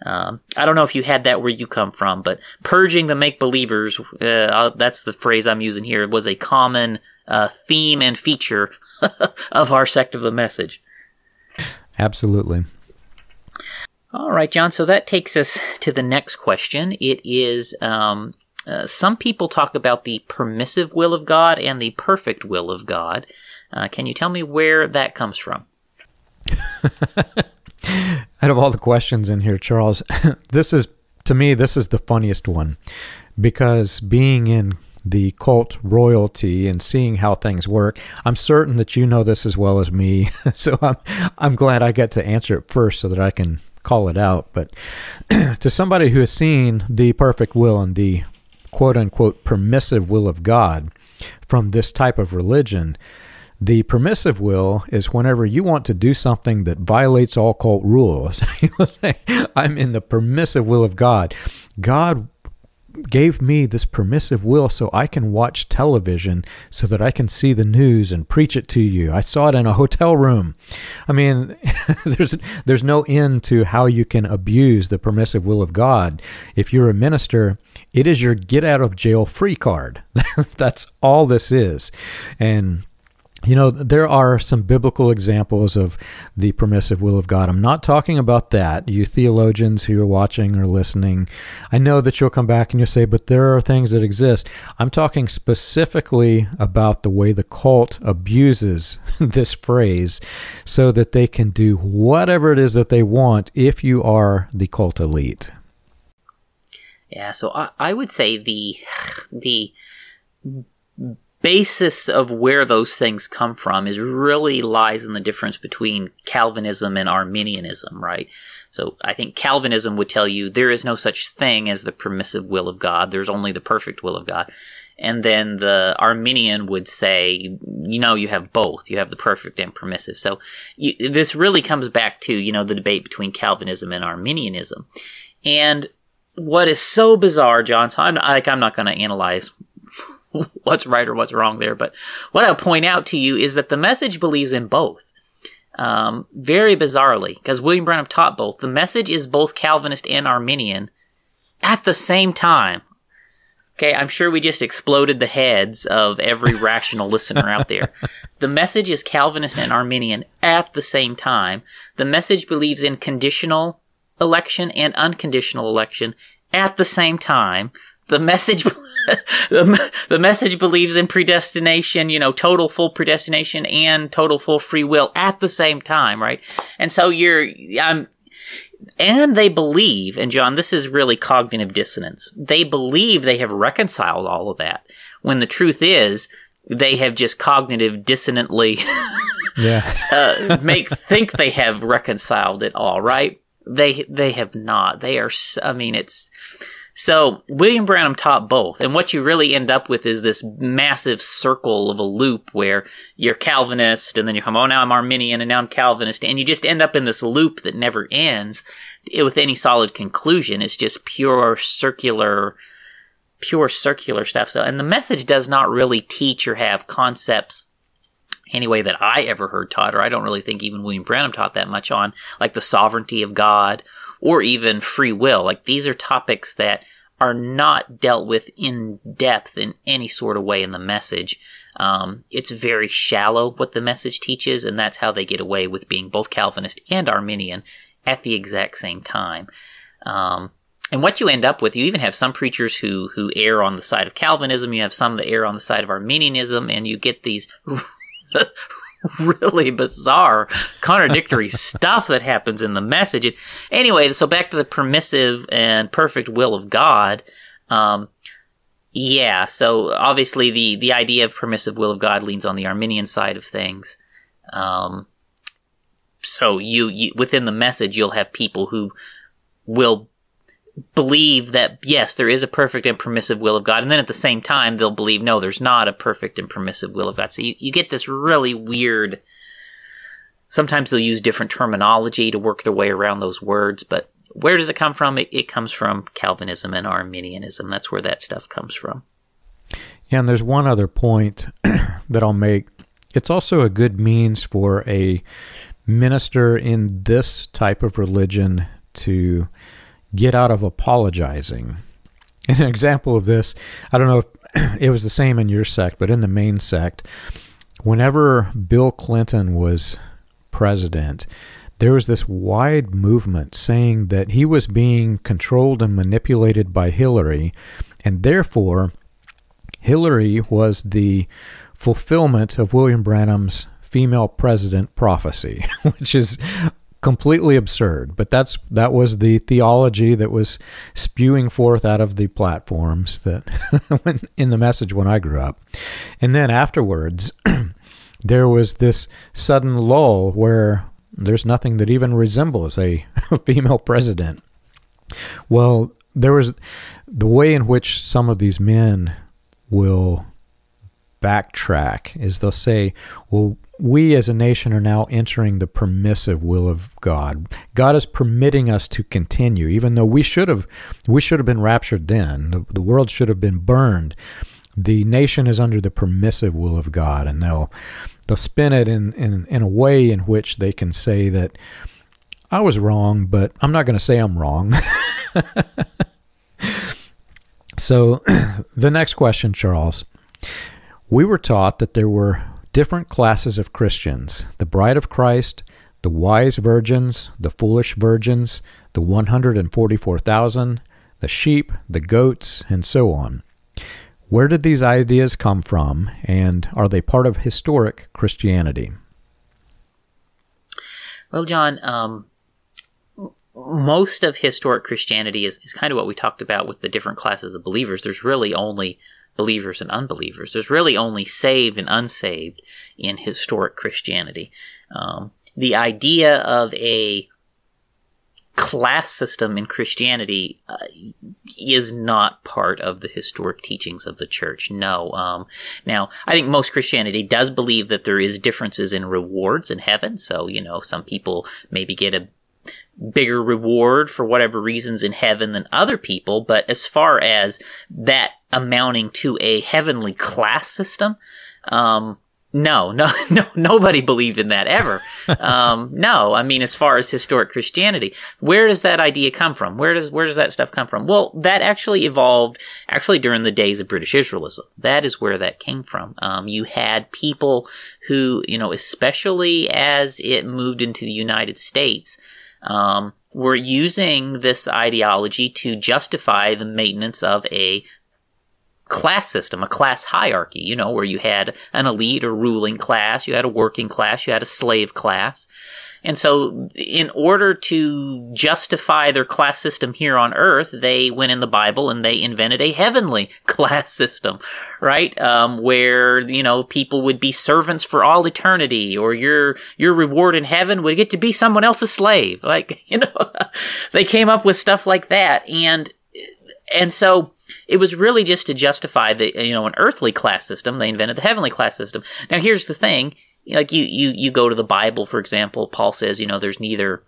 Um, I don't know if you had that where you come from, but purging the make believers, uh, that's the phrase I'm using here, was a common uh, theme and feature *laughs* of our sect of the message. Absolutely. All right, John. So that takes us to the next question. It is um, uh, some people talk about the permissive will of God and the perfect will of God. Uh, can you tell me where that comes from? *laughs* Out of all the questions in here, Charles, *laughs* this is, to me, this is the funniest one because being in the cult royalty and seeing how things work. I'm certain that you know this as well as me, *laughs* so I'm I'm glad I get to answer it first so that I can call it out. But *clears throat* to somebody who has seen the perfect will and the quote unquote permissive will of God from this type of religion, the permissive will is whenever you want to do something that violates all cult rules. *laughs* I'm in the permissive will of God. God gave me this permissive will so I can watch television so that I can see the news and preach it to you. I saw it in a hotel room. I mean, *laughs* there's there's no end to how you can abuse the permissive will of God. If you're a minister, it is your get out of jail free card. *laughs* That's all this is. And you know, there are some biblical examples of the permissive will of God. I'm not talking about that. You theologians who are watching or listening, I know that you'll come back and you'll say, but there are things that exist. I'm talking specifically about the way the cult abuses *laughs* this phrase so that they can do whatever it is that they want if you are the cult elite. Yeah, so I, I would say the the basis of where those things come from is really lies in the difference between Calvinism and Arminianism, right? So I think Calvinism would tell you there is no such thing as the permissive will of God. There's only the perfect will of God. And then the Arminian would say, you know, you have both. You have the perfect and permissive. So you, this really comes back to, you know, the debate between Calvinism and Arminianism. And what is so bizarre, John, so I'm, like, I'm not going to analyze *laughs* what's right or what's wrong there. But what I'll point out to you is that the message believes in both. Um, very bizarrely, because William Branham taught both. The message is both Calvinist and Arminian at the same time. Okay, I'm sure we just exploded the heads of every rational listener out there. *laughs* The message is Calvinist and Arminian at the same time. The message believes in conditional election and unconditional election at the same time. The message *laughs* the, the message believes in predestination, you know, total full predestination and total full free will at the same time, right? And so you're, I'm, and they believe, and John, this is really cognitive dissonance. They believe they have reconciled all of that when the truth is they have just cognitive dissonantly *laughs* yeah. uh, make think they have reconciled it all, right? They they have not. They are. I mean, it's so William Branham taught both, and what you really end up with is this massive circle of a loop where you're Calvinist, and then you come, oh, now I'm Arminian, and now I'm Calvinist, and you just end up in this loop that never ends with any solid conclusion. It's just pure circular, pure circular stuff. So, and the message does not really teach or have concepts anyway that I ever heard taught, or I don't really think even William Branham taught that much on, like the sovereignty of God or even free will. Like these are topics that are not dealt with in depth in any sort of way in the message. Um, it's very shallow what the message teaches, and that's how they get away with being both Calvinist and Arminian at the exact same time. Um, and what you end up with, you even have some preachers who who err on the side of Calvinism. You have some that err on the side of Arminianism, and you get these *laughs* *laughs* really bizarre, contradictory *laughs* stuff that happens in the message. And anyway, so back to the permissive and perfect will of God. Um, yeah, so obviously the the idea of permissive will of God leans on the Arminian side of things. Um, so you, you within the message, you'll have people who will believe that yes, there is a perfect and permissive will of God, and then at the same time they'll believe no, there's not a perfect and permissive will of God. So you, you get this really weird. Sometimes they'll use different terminology to work their way around those words, but where does it come from? It, it comes from Calvinism and Arminianism. That's where that stuff comes from. Yeah, and there's one other point *clears throat* that I'll make. It's also a good means for a minister in this type of religion to get out of apologizing. An example of this, I don't know if *clears throat* it was the same in your sect, but in the main sect, whenever Bill Clinton was president, there was this wide movement saying that he was being controlled and manipulated by Hillary, and therefore Hillary was the fulfillment of William Branham's female president prophecy, *laughs* which is completely absurd but that's that was the theology that was spewing forth out of the platforms that *laughs* in the message when I grew up. And then afterwards *clears throat* there was this sudden lull where there's nothing that even resembles a *laughs* female president. Well there was the way in which some of these men will backtrack is they'll say well we as a nation are now entering the permissive will of God. God is permitting us to continue, even though we should have we should have been raptured then. The, the world should have been burned. The nation is under the permissive will of God, and they'll they'll spin it in, in, in a way in which they can say that I was wrong, but I'm not going to say I'm wrong. *laughs* so *clears throat* the next question, Charles. We were taught that there were different classes of Christians the bride of Christ, the wise virgins, the foolish virgins, the 144,000, the sheep, the goats, and so on. Where did these ideas come from, and are they part of historic Christianity? Well, John, um, most of historic Christianity is, is kind of what we talked about with the different classes of believers. There's really only believers and unbelievers. There's really only saved and unsaved in historic Christianity. Um, the idea of a class system in Christianity uh, is not part of the historic teachings of the church. No. Um, now, I think most Christianity does believe that there is differences in rewards in heaven. So, you know, some people maybe get a bigger reward for whatever reasons in heaven than other people. But as far as that amounting to a heavenly class system, um, no, no, *laughs* no, nobody believed in that ever. Um, no, I mean, as far as historic Christianity, where does that idea come from? Where does, where does that stuff come from? Well, that actually evolved actually during the days of British Israelism. That is where that came from. Um, you had people who, you know, especially as it moved into the United States, um, were using this ideology to justify the maintenance of a class system, a class hierarchy, you know, where you had an elite or ruling class, you had a working class, you had a slave class. And so, in order to justify their class system here on earth, they went in the Bible and they invented a heavenly *laughs* class system, right? Um, where, you know, people would be servants for all eternity, or your, your reward in heaven would get to be someone else's slave. Like, *laughs* you know, *laughs* they came up with stuff like that. And, and so, it was really just to justify the, you know, an earthly class system. They invented the heavenly class system. Now, here's the thing like you you you go to the Bible, for example, Paul says, you know, there's neither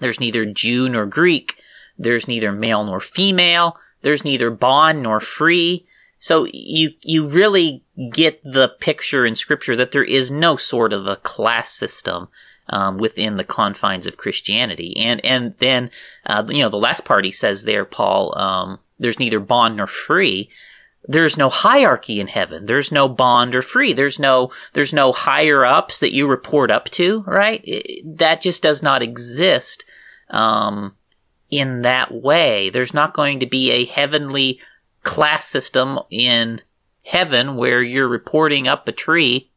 there's neither Jew nor Greek, there's neither male nor female, there's neither bond nor free. So you you really get the picture in Scripture that there is no sort of a class system um, within the confines of Christianity, and and then uh, you know the last part he says there, Paul, um, there's neither bond nor free there's no hierarchy in heaven. There's no bond or free. There's no, there's no higher ups that you report up to, right? It, that just does not exist, um, in that way. There's not going to be a heavenly class system in heaven where you're reporting up a tree,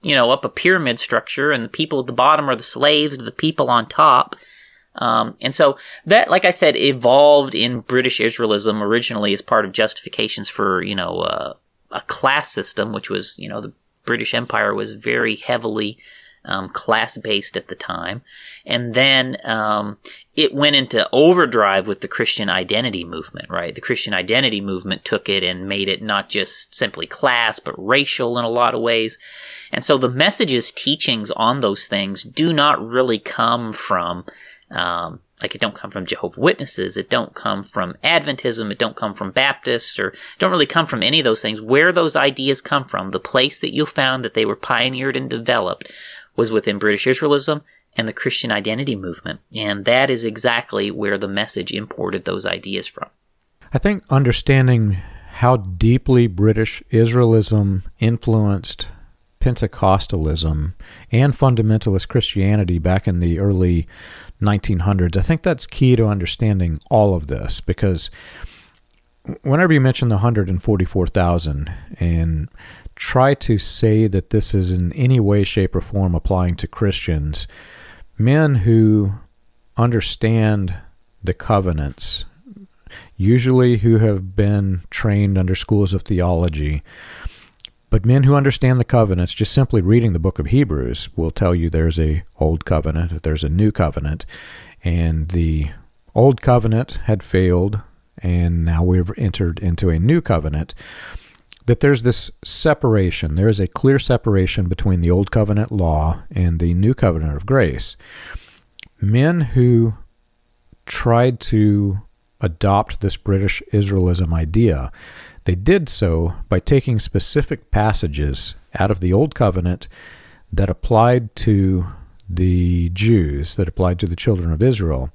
you know, up a pyramid structure and the people at the bottom are the slaves to the people on top. Um, and so that, like I said, evolved in British Israelism originally as part of justifications for, you know, uh, a class system, which was, you know, the British Empire was very heavily um, class based at the time. And then um, it went into overdrive with the Christian identity movement, right? The Christian identity movement took it and made it not just simply class, but racial in a lot of ways. And so the messages, teachings on those things do not really come from um, like it don't come from Jehovah Witnesses, it don't come from Adventism, it don't come from Baptists, or don't really come from any of those things. Where those ideas come from, the place that you found that they were pioneered and developed was within British Israelism and the Christian identity movement. And that is exactly where the message imported those ideas from. I think understanding how deeply British Israelism influenced Pentecostalism and fundamentalist Christianity back in the early 1900s. I think that's key to understanding all of this because whenever you mention the 144,000 and try to say that this is in any way, shape, or form applying to Christians, men who understand the covenants, usually who have been trained under schools of theology, but men who understand the covenants, just simply reading the book of Hebrews, will tell you there's a old covenant, there's a new covenant, and the old covenant had failed, and now we've entered into a new covenant. That there's this separation. There is a clear separation between the old covenant law and the new covenant of grace. Men who tried to adopt this British Israelism idea they did so by taking specific passages out of the Old Covenant that applied to the Jews, that applied to the children of Israel,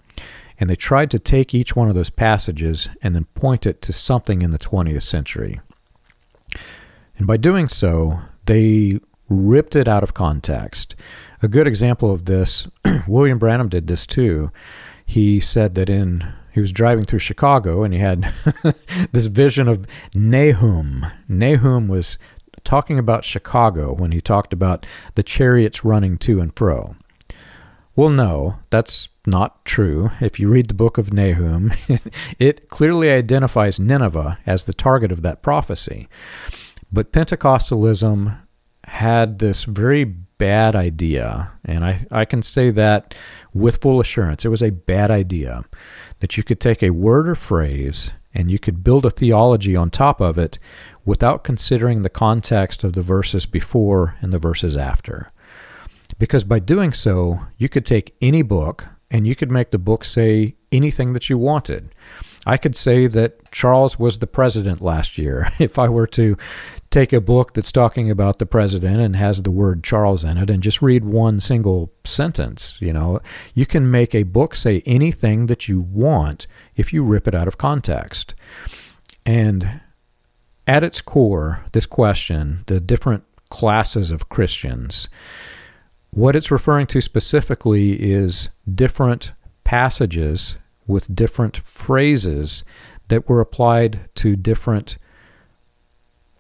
and they tried to take each one of those passages and then point it to something in the 20th century. And by doing so, they ripped it out of context. A good example of this, *clears throat* William Branham did this too. He said that in he was driving through Chicago and he had *laughs* this vision of Nahum. Nahum was talking about Chicago when he talked about the chariots running to and fro. Well, no, that's not true. If you read the book of Nahum, *laughs* it clearly identifies Nineveh as the target of that prophecy. But Pentecostalism had this very bad idea, and I, I can say that with full assurance. It was a bad idea that you could take a word or phrase and you could build a theology on top of it without considering the context of the verses before and the verses after. Because by doing so, you could take any book and you could make the book say anything that you wanted. I could say that Charles was the president last year *laughs* if I were to take a book that's talking about the president and has the word Charles in it and just read one single sentence. You know, you can make a book say anything that you want if you rip it out of context. And at its core, this question, the different classes of Christians, what it's referring to specifically is different passages with different phrases that were applied to different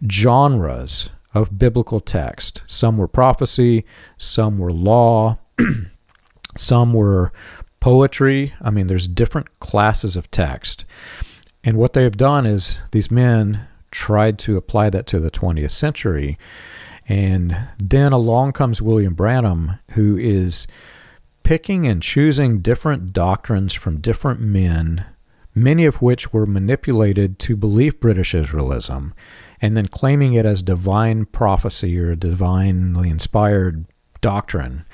genres of biblical text. Some were prophecy, some were law, *clears throat* some were poetry. I mean, there's different classes of text. And what they have done is these men tried to apply that to the 20th century and then along comes William Branham, who is picking and choosing different doctrines from different men, many of which were manipulated to believe British Israelism, and then claiming it as divine prophecy or divinely inspired doctrine,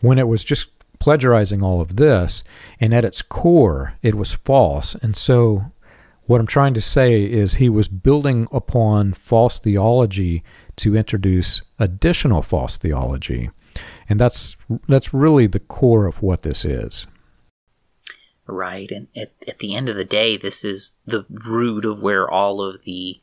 when it was just plagiarizing all of this, and at its core, it was false. And so, what I'm trying to say is he was building upon false theology to introduce additional false theology. And that's that's really the core of what this is. Right. And at, at the end of the day, this is the root of where all of the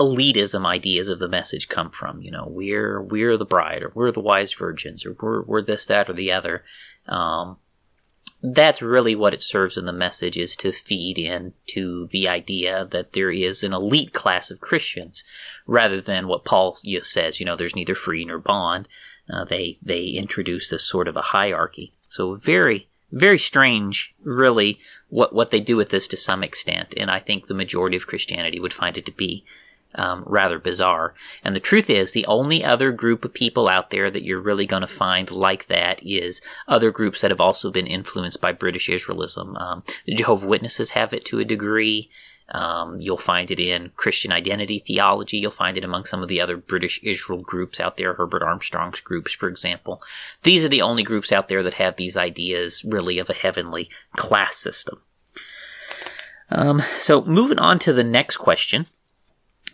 elitism ideas of the message come from. You know, we're we're the bride, or we're the wise virgins, or we're we're this, that, or the other. Um, that's really what it serves in the message is to feed into the idea that there is an elite class of Christians rather than what Paul you know, says, you know, there's neither free nor bond. Uh, they, they introduce this sort of a hierarchy. So very, very strange, really, what, what they do with this to some extent. And I think the majority of Christianity would find it to be um, rather bizarre. And the truth is, the only other group of people out there that you're really going to find like that is other groups that have also been influenced by British Israelism. Um, the Jehovah Witnesses have it to a degree. Um, you'll find it in Christian identity theology. You'll find it among some of the other British Israel groups out there, Herbert Armstrong's groups, for example. These are the only groups out there that have these ideas really of a heavenly class system. Um, so moving on to the next question.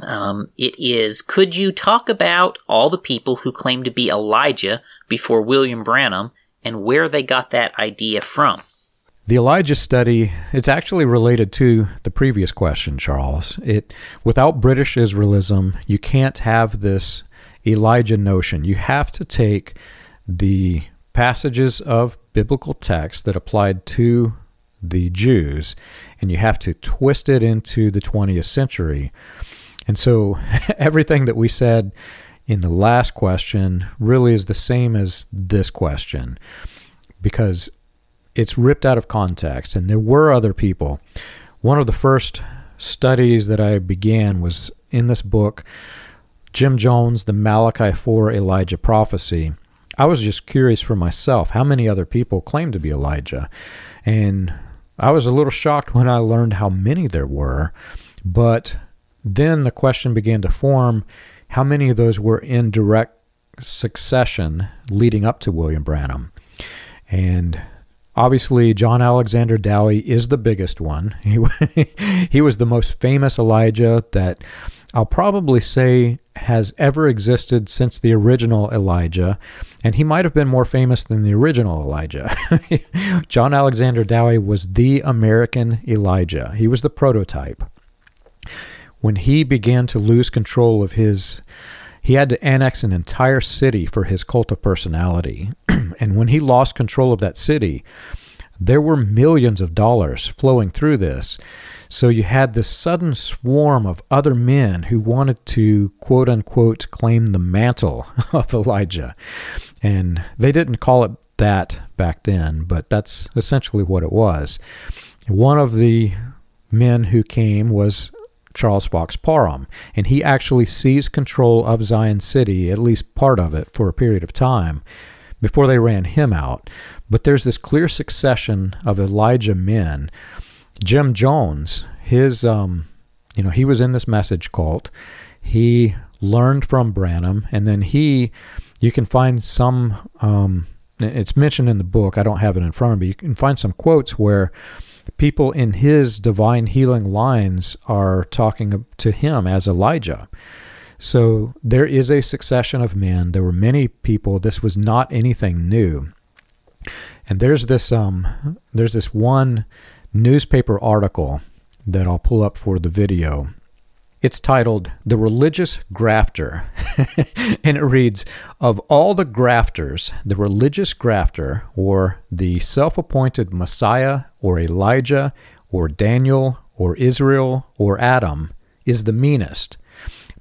Um, it is, could you talk about all the people who claim to be Elijah before William Branham and where they got that idea from? The Elijah study, it's actually related to the previous question, Charles. It without British Israelism, you can't have this Elijah notion. You have to take the passages of biblical text that applied to the Jews and you have to twist it into the 20th century. And so *laughs* everything that we said in the last question really is the same as this question because it's ripped out of context. And there were other people. One of the first studies that I began was in this book, Jim Jones, The Malachi 4 Elijah Prophecy. I was just curious for myself how many other people claim to be Elijah. And I was a little shocked when I learned how many there were. But then the question began to form how many of those were in direct succession leading up to William Branham. And obviously, John Alexander Dowie is the biggest one. *laughs* He, he was the most famous Elijah that I'll probably say has ever existed since the original Elijah, and he might have been more famous than the original Elijah. *laughs* John Alexander Dowie was the American Elijah, he was the prototype when he began to lose control of his He had to annex an entire city for his cult of personality. *clears throat* and when he lost control of that city, there were millions of dollars flowing through this. So you had this sudden swarm of other men who wanted to, quote unquote, claim the mantle *laughs* of Elijah. And they didn't call it that back then, but that's essentially what it was. One of the men who came was Charles Fox Parham, and he actually seized control of Zion City, at least part of it, for a period of time before they ran him out. But there's this clear succession of Elijah men. Jim Jones, his, um, you know, he was in this message cult. He learned from Branham, and then he, you can find some, um, it's mentioned in the book. I don't have it in front of me. You can find some quotes where people in his divine healing lines are talking to him as Elijah. So there is a succession of men. There were many people. This was not anything new. And there's this um there's this one newspaper article that I'll pull up for the video. It's titled The Religious Grafter. *laughs* and it reads Of all the grafters, the religious grafter, or the self appointed Messiah, or Elijah, or Daniel, or Israel, or Adam, is the meanest.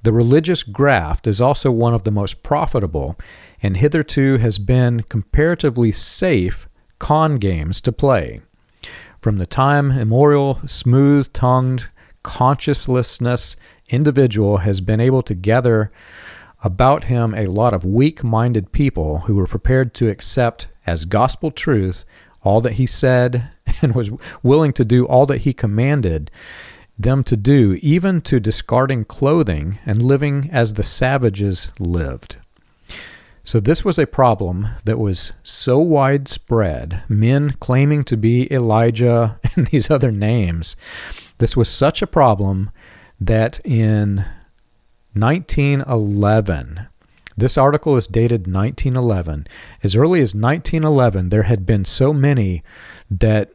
The religious graft is also one of the most profitable, and hitherto has been comparatively safe con games to play. From the time immemorial, smooth tongued, consciencelessness individual has been able to gather about him a lot of weak minded people who were prepared to accept as gospel truth all that he said *laughs* and was willing to do all that he commanded them to do, even to discarding clothing and living as the savages lived. So, this was a problem that was so widespread, men claiming to be Elijah *laughs* these other names. This was such a problem that in 1911, this article is dated 1911. As early as 1911, there had been so many that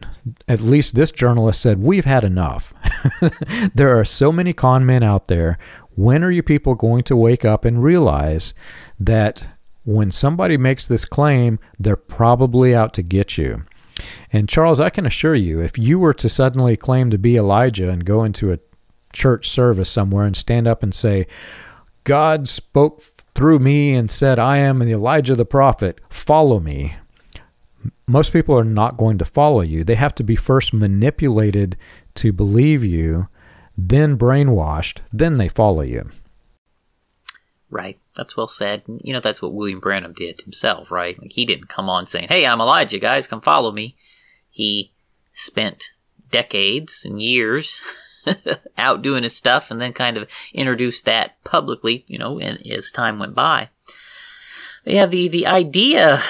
at least this journalist said, We've had enough. *laughs* there are so many con men out there. When are you people going to wake up and realize that when somebody makes this claim, they're probably out to get you. And Charles, I can assure you, if you were to suddenly claim to be Elijah and go into a church service somewhere and stand up and say, God spoke through me and said, I am Elijah the prophet, follow me. Most people are not going to follow you. They have to be first manipulated to believe you, then brainwashed, then they follow you. Right. That's well said. You know, that's what William Branham did himself, right? Like he didn't come on saying, "Hey, I'm Elijah, guys, come follow me." He spent decades and years *laughs* out doing his stuff, and then kind of introduced that publicly, you know, as time went by. But yeah, the the idea,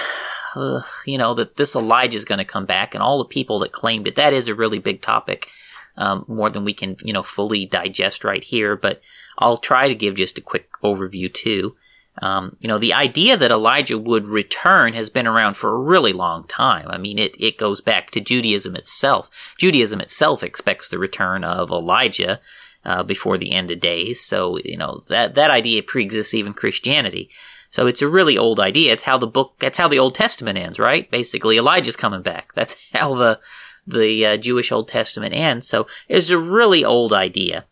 uh, you know, that this Elijah is going to come back, and all the people that claimed it, that is a really big topic, um, more than we can, you know, fully digest right here. But I'll try to give just a quick overview too. Um, you know, the idea that Elijah would return has been around for a really long time. I mean, it, it goes back to Judaism itself. Judaism itself expects the return of Elijah uh, before the end of days. So, you know, that, that idea preexists even Christianity. So it's a really old idea. It's how the book, that's how the Old Testament ends, right? Basically, Elijah's coming back. *laughs* That's how the, the uh, Jewish Old Testament ends. So it's a really old idea.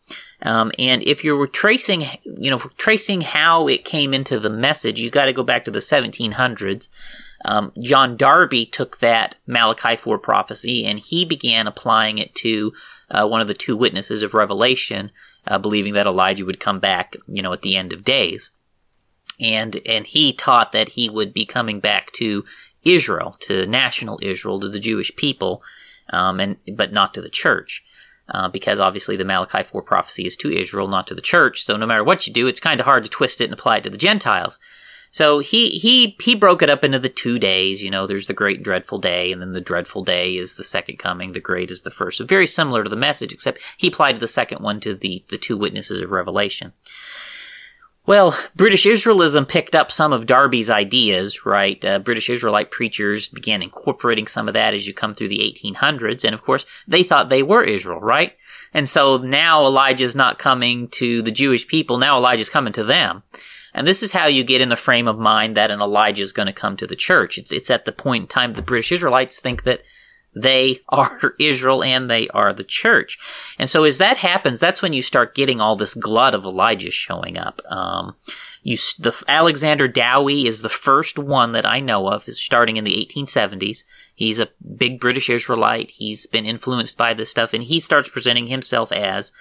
Um, and if you're tracing, you know, tracing how it came into the message, you got to go back to the 1700s. Um, John Darby took that Malachi 4 prophecy and he began applying it to uh, one of the two witnesses of Revelation, uh, believing that Elijah would come back, you know, at the end of days. And and he taught that he would be coming back to Israel, to national Israel, to the Jewish people, um, and but not to the church uh, because obviously the Malachi 4 prophecy is to Israel, not to the church. So no matter what you do, it's kind of hard to twist it and apply it to the Gentiles. So he he he broke it up into the two days. You know, there's the great dreadful day, and then the dreadful day is the second coming. The great is the first. So very similar to the message, except he applied the second one to the the two witnesses of Revelation. Well, British Israelism picked up some of Darby's ideas, right? Uh, British Israelite preachers began incorporating some of that as you come through the 1800s, and of course, they thought they were Israel, right? And so now Elijah's not coming to the Jewish people, now Elijah's coming to them. And this is how you get in the frame of mind that an Elijah is going to come to the church. It's, it's at the point in time the British Israelites think that they are *laughs* Israel and they are the church. And so as that happens, that's when you start getting all this glut of Elijah showing up. Um, you, the Alexander Dowie is the first one that I know of, is starting in the 1870s. He's a big British Israelite. He's been influenced by this stuff, and he starts presenting himself as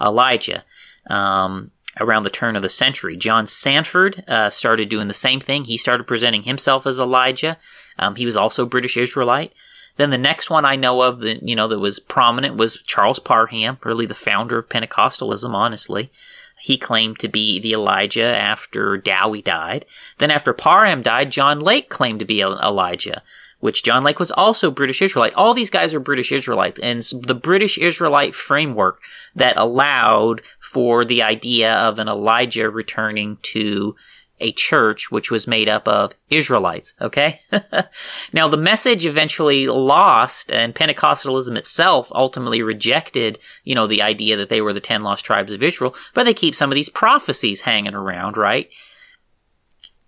Elijah. Um, around the turn of the century, John Sanford uh, started doing the same thing. He started presenting himself as Elijah. Um, he was also British Israelite. Then the next one I know of, that, you know, that was prominent was Charles Parham, really the founder of Pentecostalism, honestly. He claimed to be the Elijah after Dowie died. Then after Parham died, John Lake claimed to be Elijah, which John Lake was also British Israelite. All these guys are British Israelites, and the British Israelite framework that allowed for the idea of an Elijah returning to a church which was made up of Israelites, okay? *laughs* now the message eventually lost and Pentecostalism itself ultimately rejected, you know, the idea that they were the 10 lost tribes of Israel, but they keep some of these prophecies hanging around, right?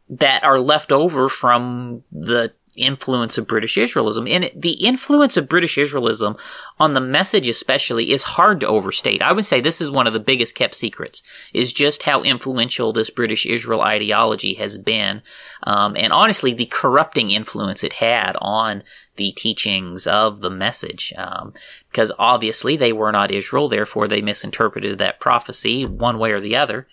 That are left over from the influence of British Israelism. And the influence of British Israelism on the message especially is hard to overstate. I would say this is one of the biggest kept secrets, is just how influential this British Israel ideology has been. Um, and honestly, the corrupting influence it had on the teachings of the message. Um, because obviously they were not Israel, therefore they misinterpreted that prophecy one way or the other.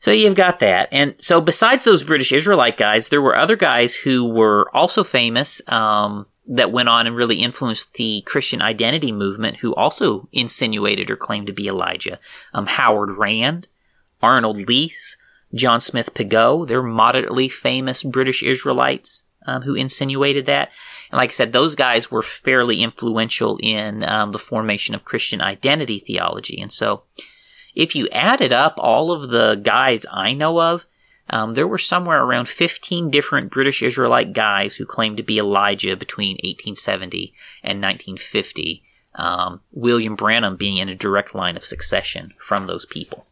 So you've got that. And so besides those British Israelite guys, there were other guys who were also famous, um, that went on and really influenced the Christian identity movement who also insinuated or claimed to be Elijah. Um, Howard Rand, Arnold Leith, John Smith Pigot, they're moderately famous British Israelites um, who insinuated that. And like I said, those guys were fairly influential in um, the formation of Christian identity theology. And so if you added up all of the guys I know of, um, there were somewhere around 15 different British Israelite guys who claimed to be Elijah between 1870 and 1950. Um, William Branham being in a direct line of succession from those people.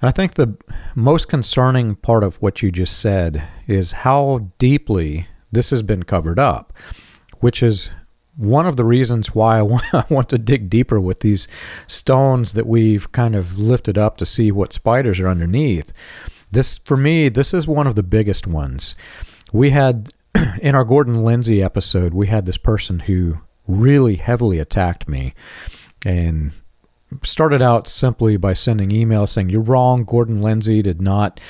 And I think the most concerning part of what you just said is how deeply this has been covered up, which is one of the reasons why *laughs* I want, to dig deeper with these stones that we've kind of lifted up to see what spiders are underneath. This, for me, this is one of the biggest ones. We had, *clears throat* in our Gordon Lindsay episode, we had this person who really heavily attacked me and started out simply by sending emails saying, You're wrong. Gordon Lindsay did not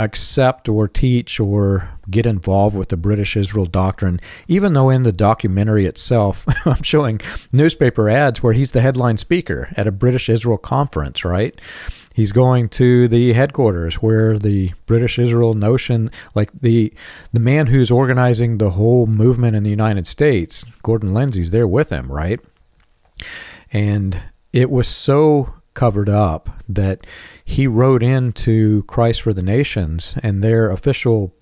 accept or teach or get involved with the British Israel doctrine, even though in the documentary itself, *laughs* I'm showing newspaper ads where he's the headline speaker at a British Israel conference, right? He's going to the headquarters where the British Israel notion, like the the man who's organizing the whole movement in the United States, Gordon Lindsay's there with him, right? And it was so covered up that he wrote into Christ for the Nations, and their official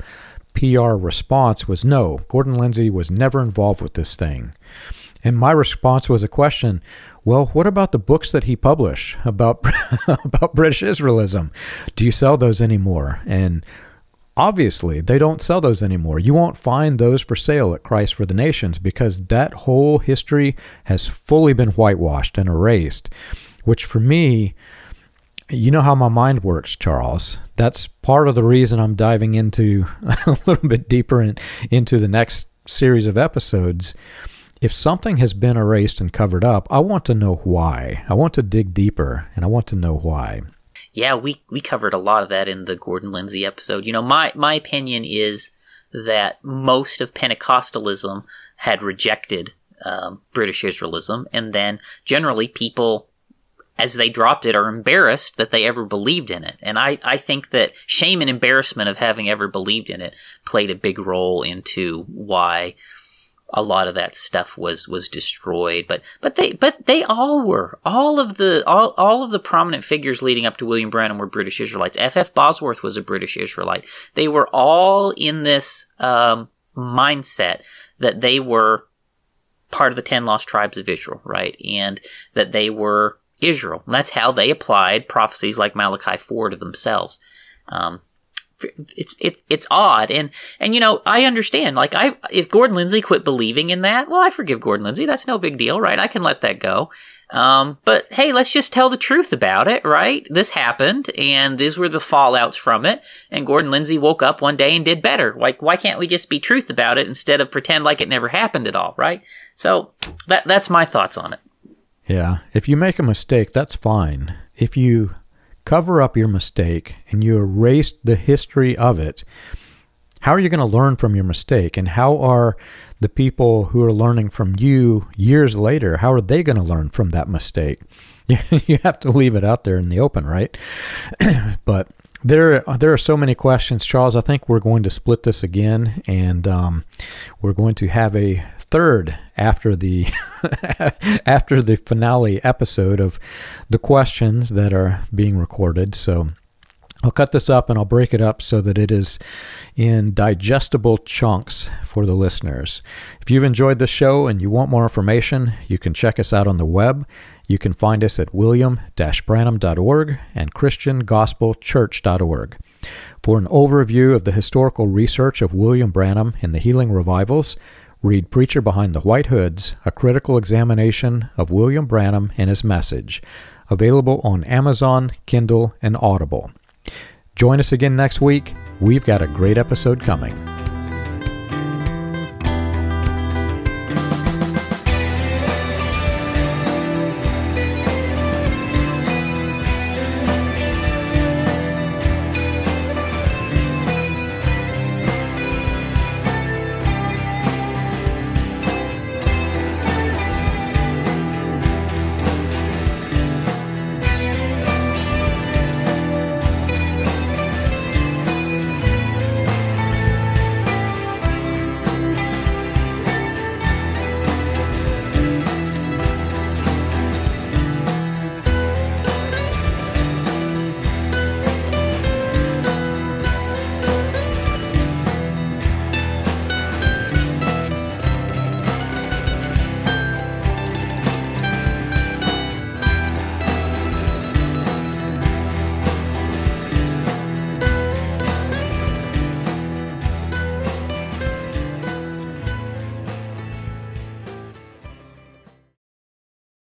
PR response was no, Gordon Lindsay was never involved with this thing. And my response was a question well, what about the books that he published about, *laughs* about British Israelism? Do you sell those anymore? And obviously, they don't sell those anymore. You won't find those for sale at Christ for the Nations because that whole history has fully been whitewashed and erased, which for me, you know how my mind works, Charles. That's part of the reason I'm diving into *laughs* a little bit deeper in, into the next series of episodes. If something has been erased and covered up, I want to know why. I want to dig deeper and I want to know why. Yeah, we we covered a lot of that in the Gordon Lindsay episode. You know, my my opinion is that most of Pentecostalism had rejected um, British Israelism, and then generally people as they dropped it are embarrassed that they ever believed in it. And I, I think that shame and embarrassment of having ever believed in it played a big role into why a lot of that stuff was was destroyed but but they but they all were all of the all, all of the prominent figures leading up to William Branham were British Israelites F.F. Bosworth was a British Israelite they were all in this um, mindset that they were part of the 10 lost tribes of Israel right and that they were Israel. And that's how they applied prophecies like Malachi 4 to themselves. Um, it's it's it's odd. And and you know I understand. Like I if Gordon Lindsay quit believing in that well I forgive Gordon Lindsay. That's no big deal right? I can let that go. Um, but hey let's just tell the truth about it right? This happened and these were the fallouts from it. And Gordon Lindsay woke up one day and did better. Like why can't we just be truth about it instead of pretend like it never happened at all right? So that that's my thoughts on it yeah if you make a mistake that's fine if you cover up your mistake and you erase the history of it, how are you going to learn from your mistake? And how are the people who are learning from you years later, how are they going to learn from that mistake? *laughs* you have to leave it out there in the open, right? *clears throat* but there, there are so many questions, Charles. I think we're going to split this again, and um, we're going to have a third after the *laughs* after the finale episode of the questions that are being recorded. So I'll cut this up and I'll break it up so that it is in digestible chunks for the listeners. If you've enjoyed this show and you want more information, you can check us out on the web. You can find us at william-branham.org and christiangospelchurch.org. For an overview of the historical research of William Branham and the healing revivals, Read Preacher Behind the White Hoods, a critical examination of William Branham and his message, available on Amazon, Kindle, and Audible. Join us again next week. We've got a great episode coming.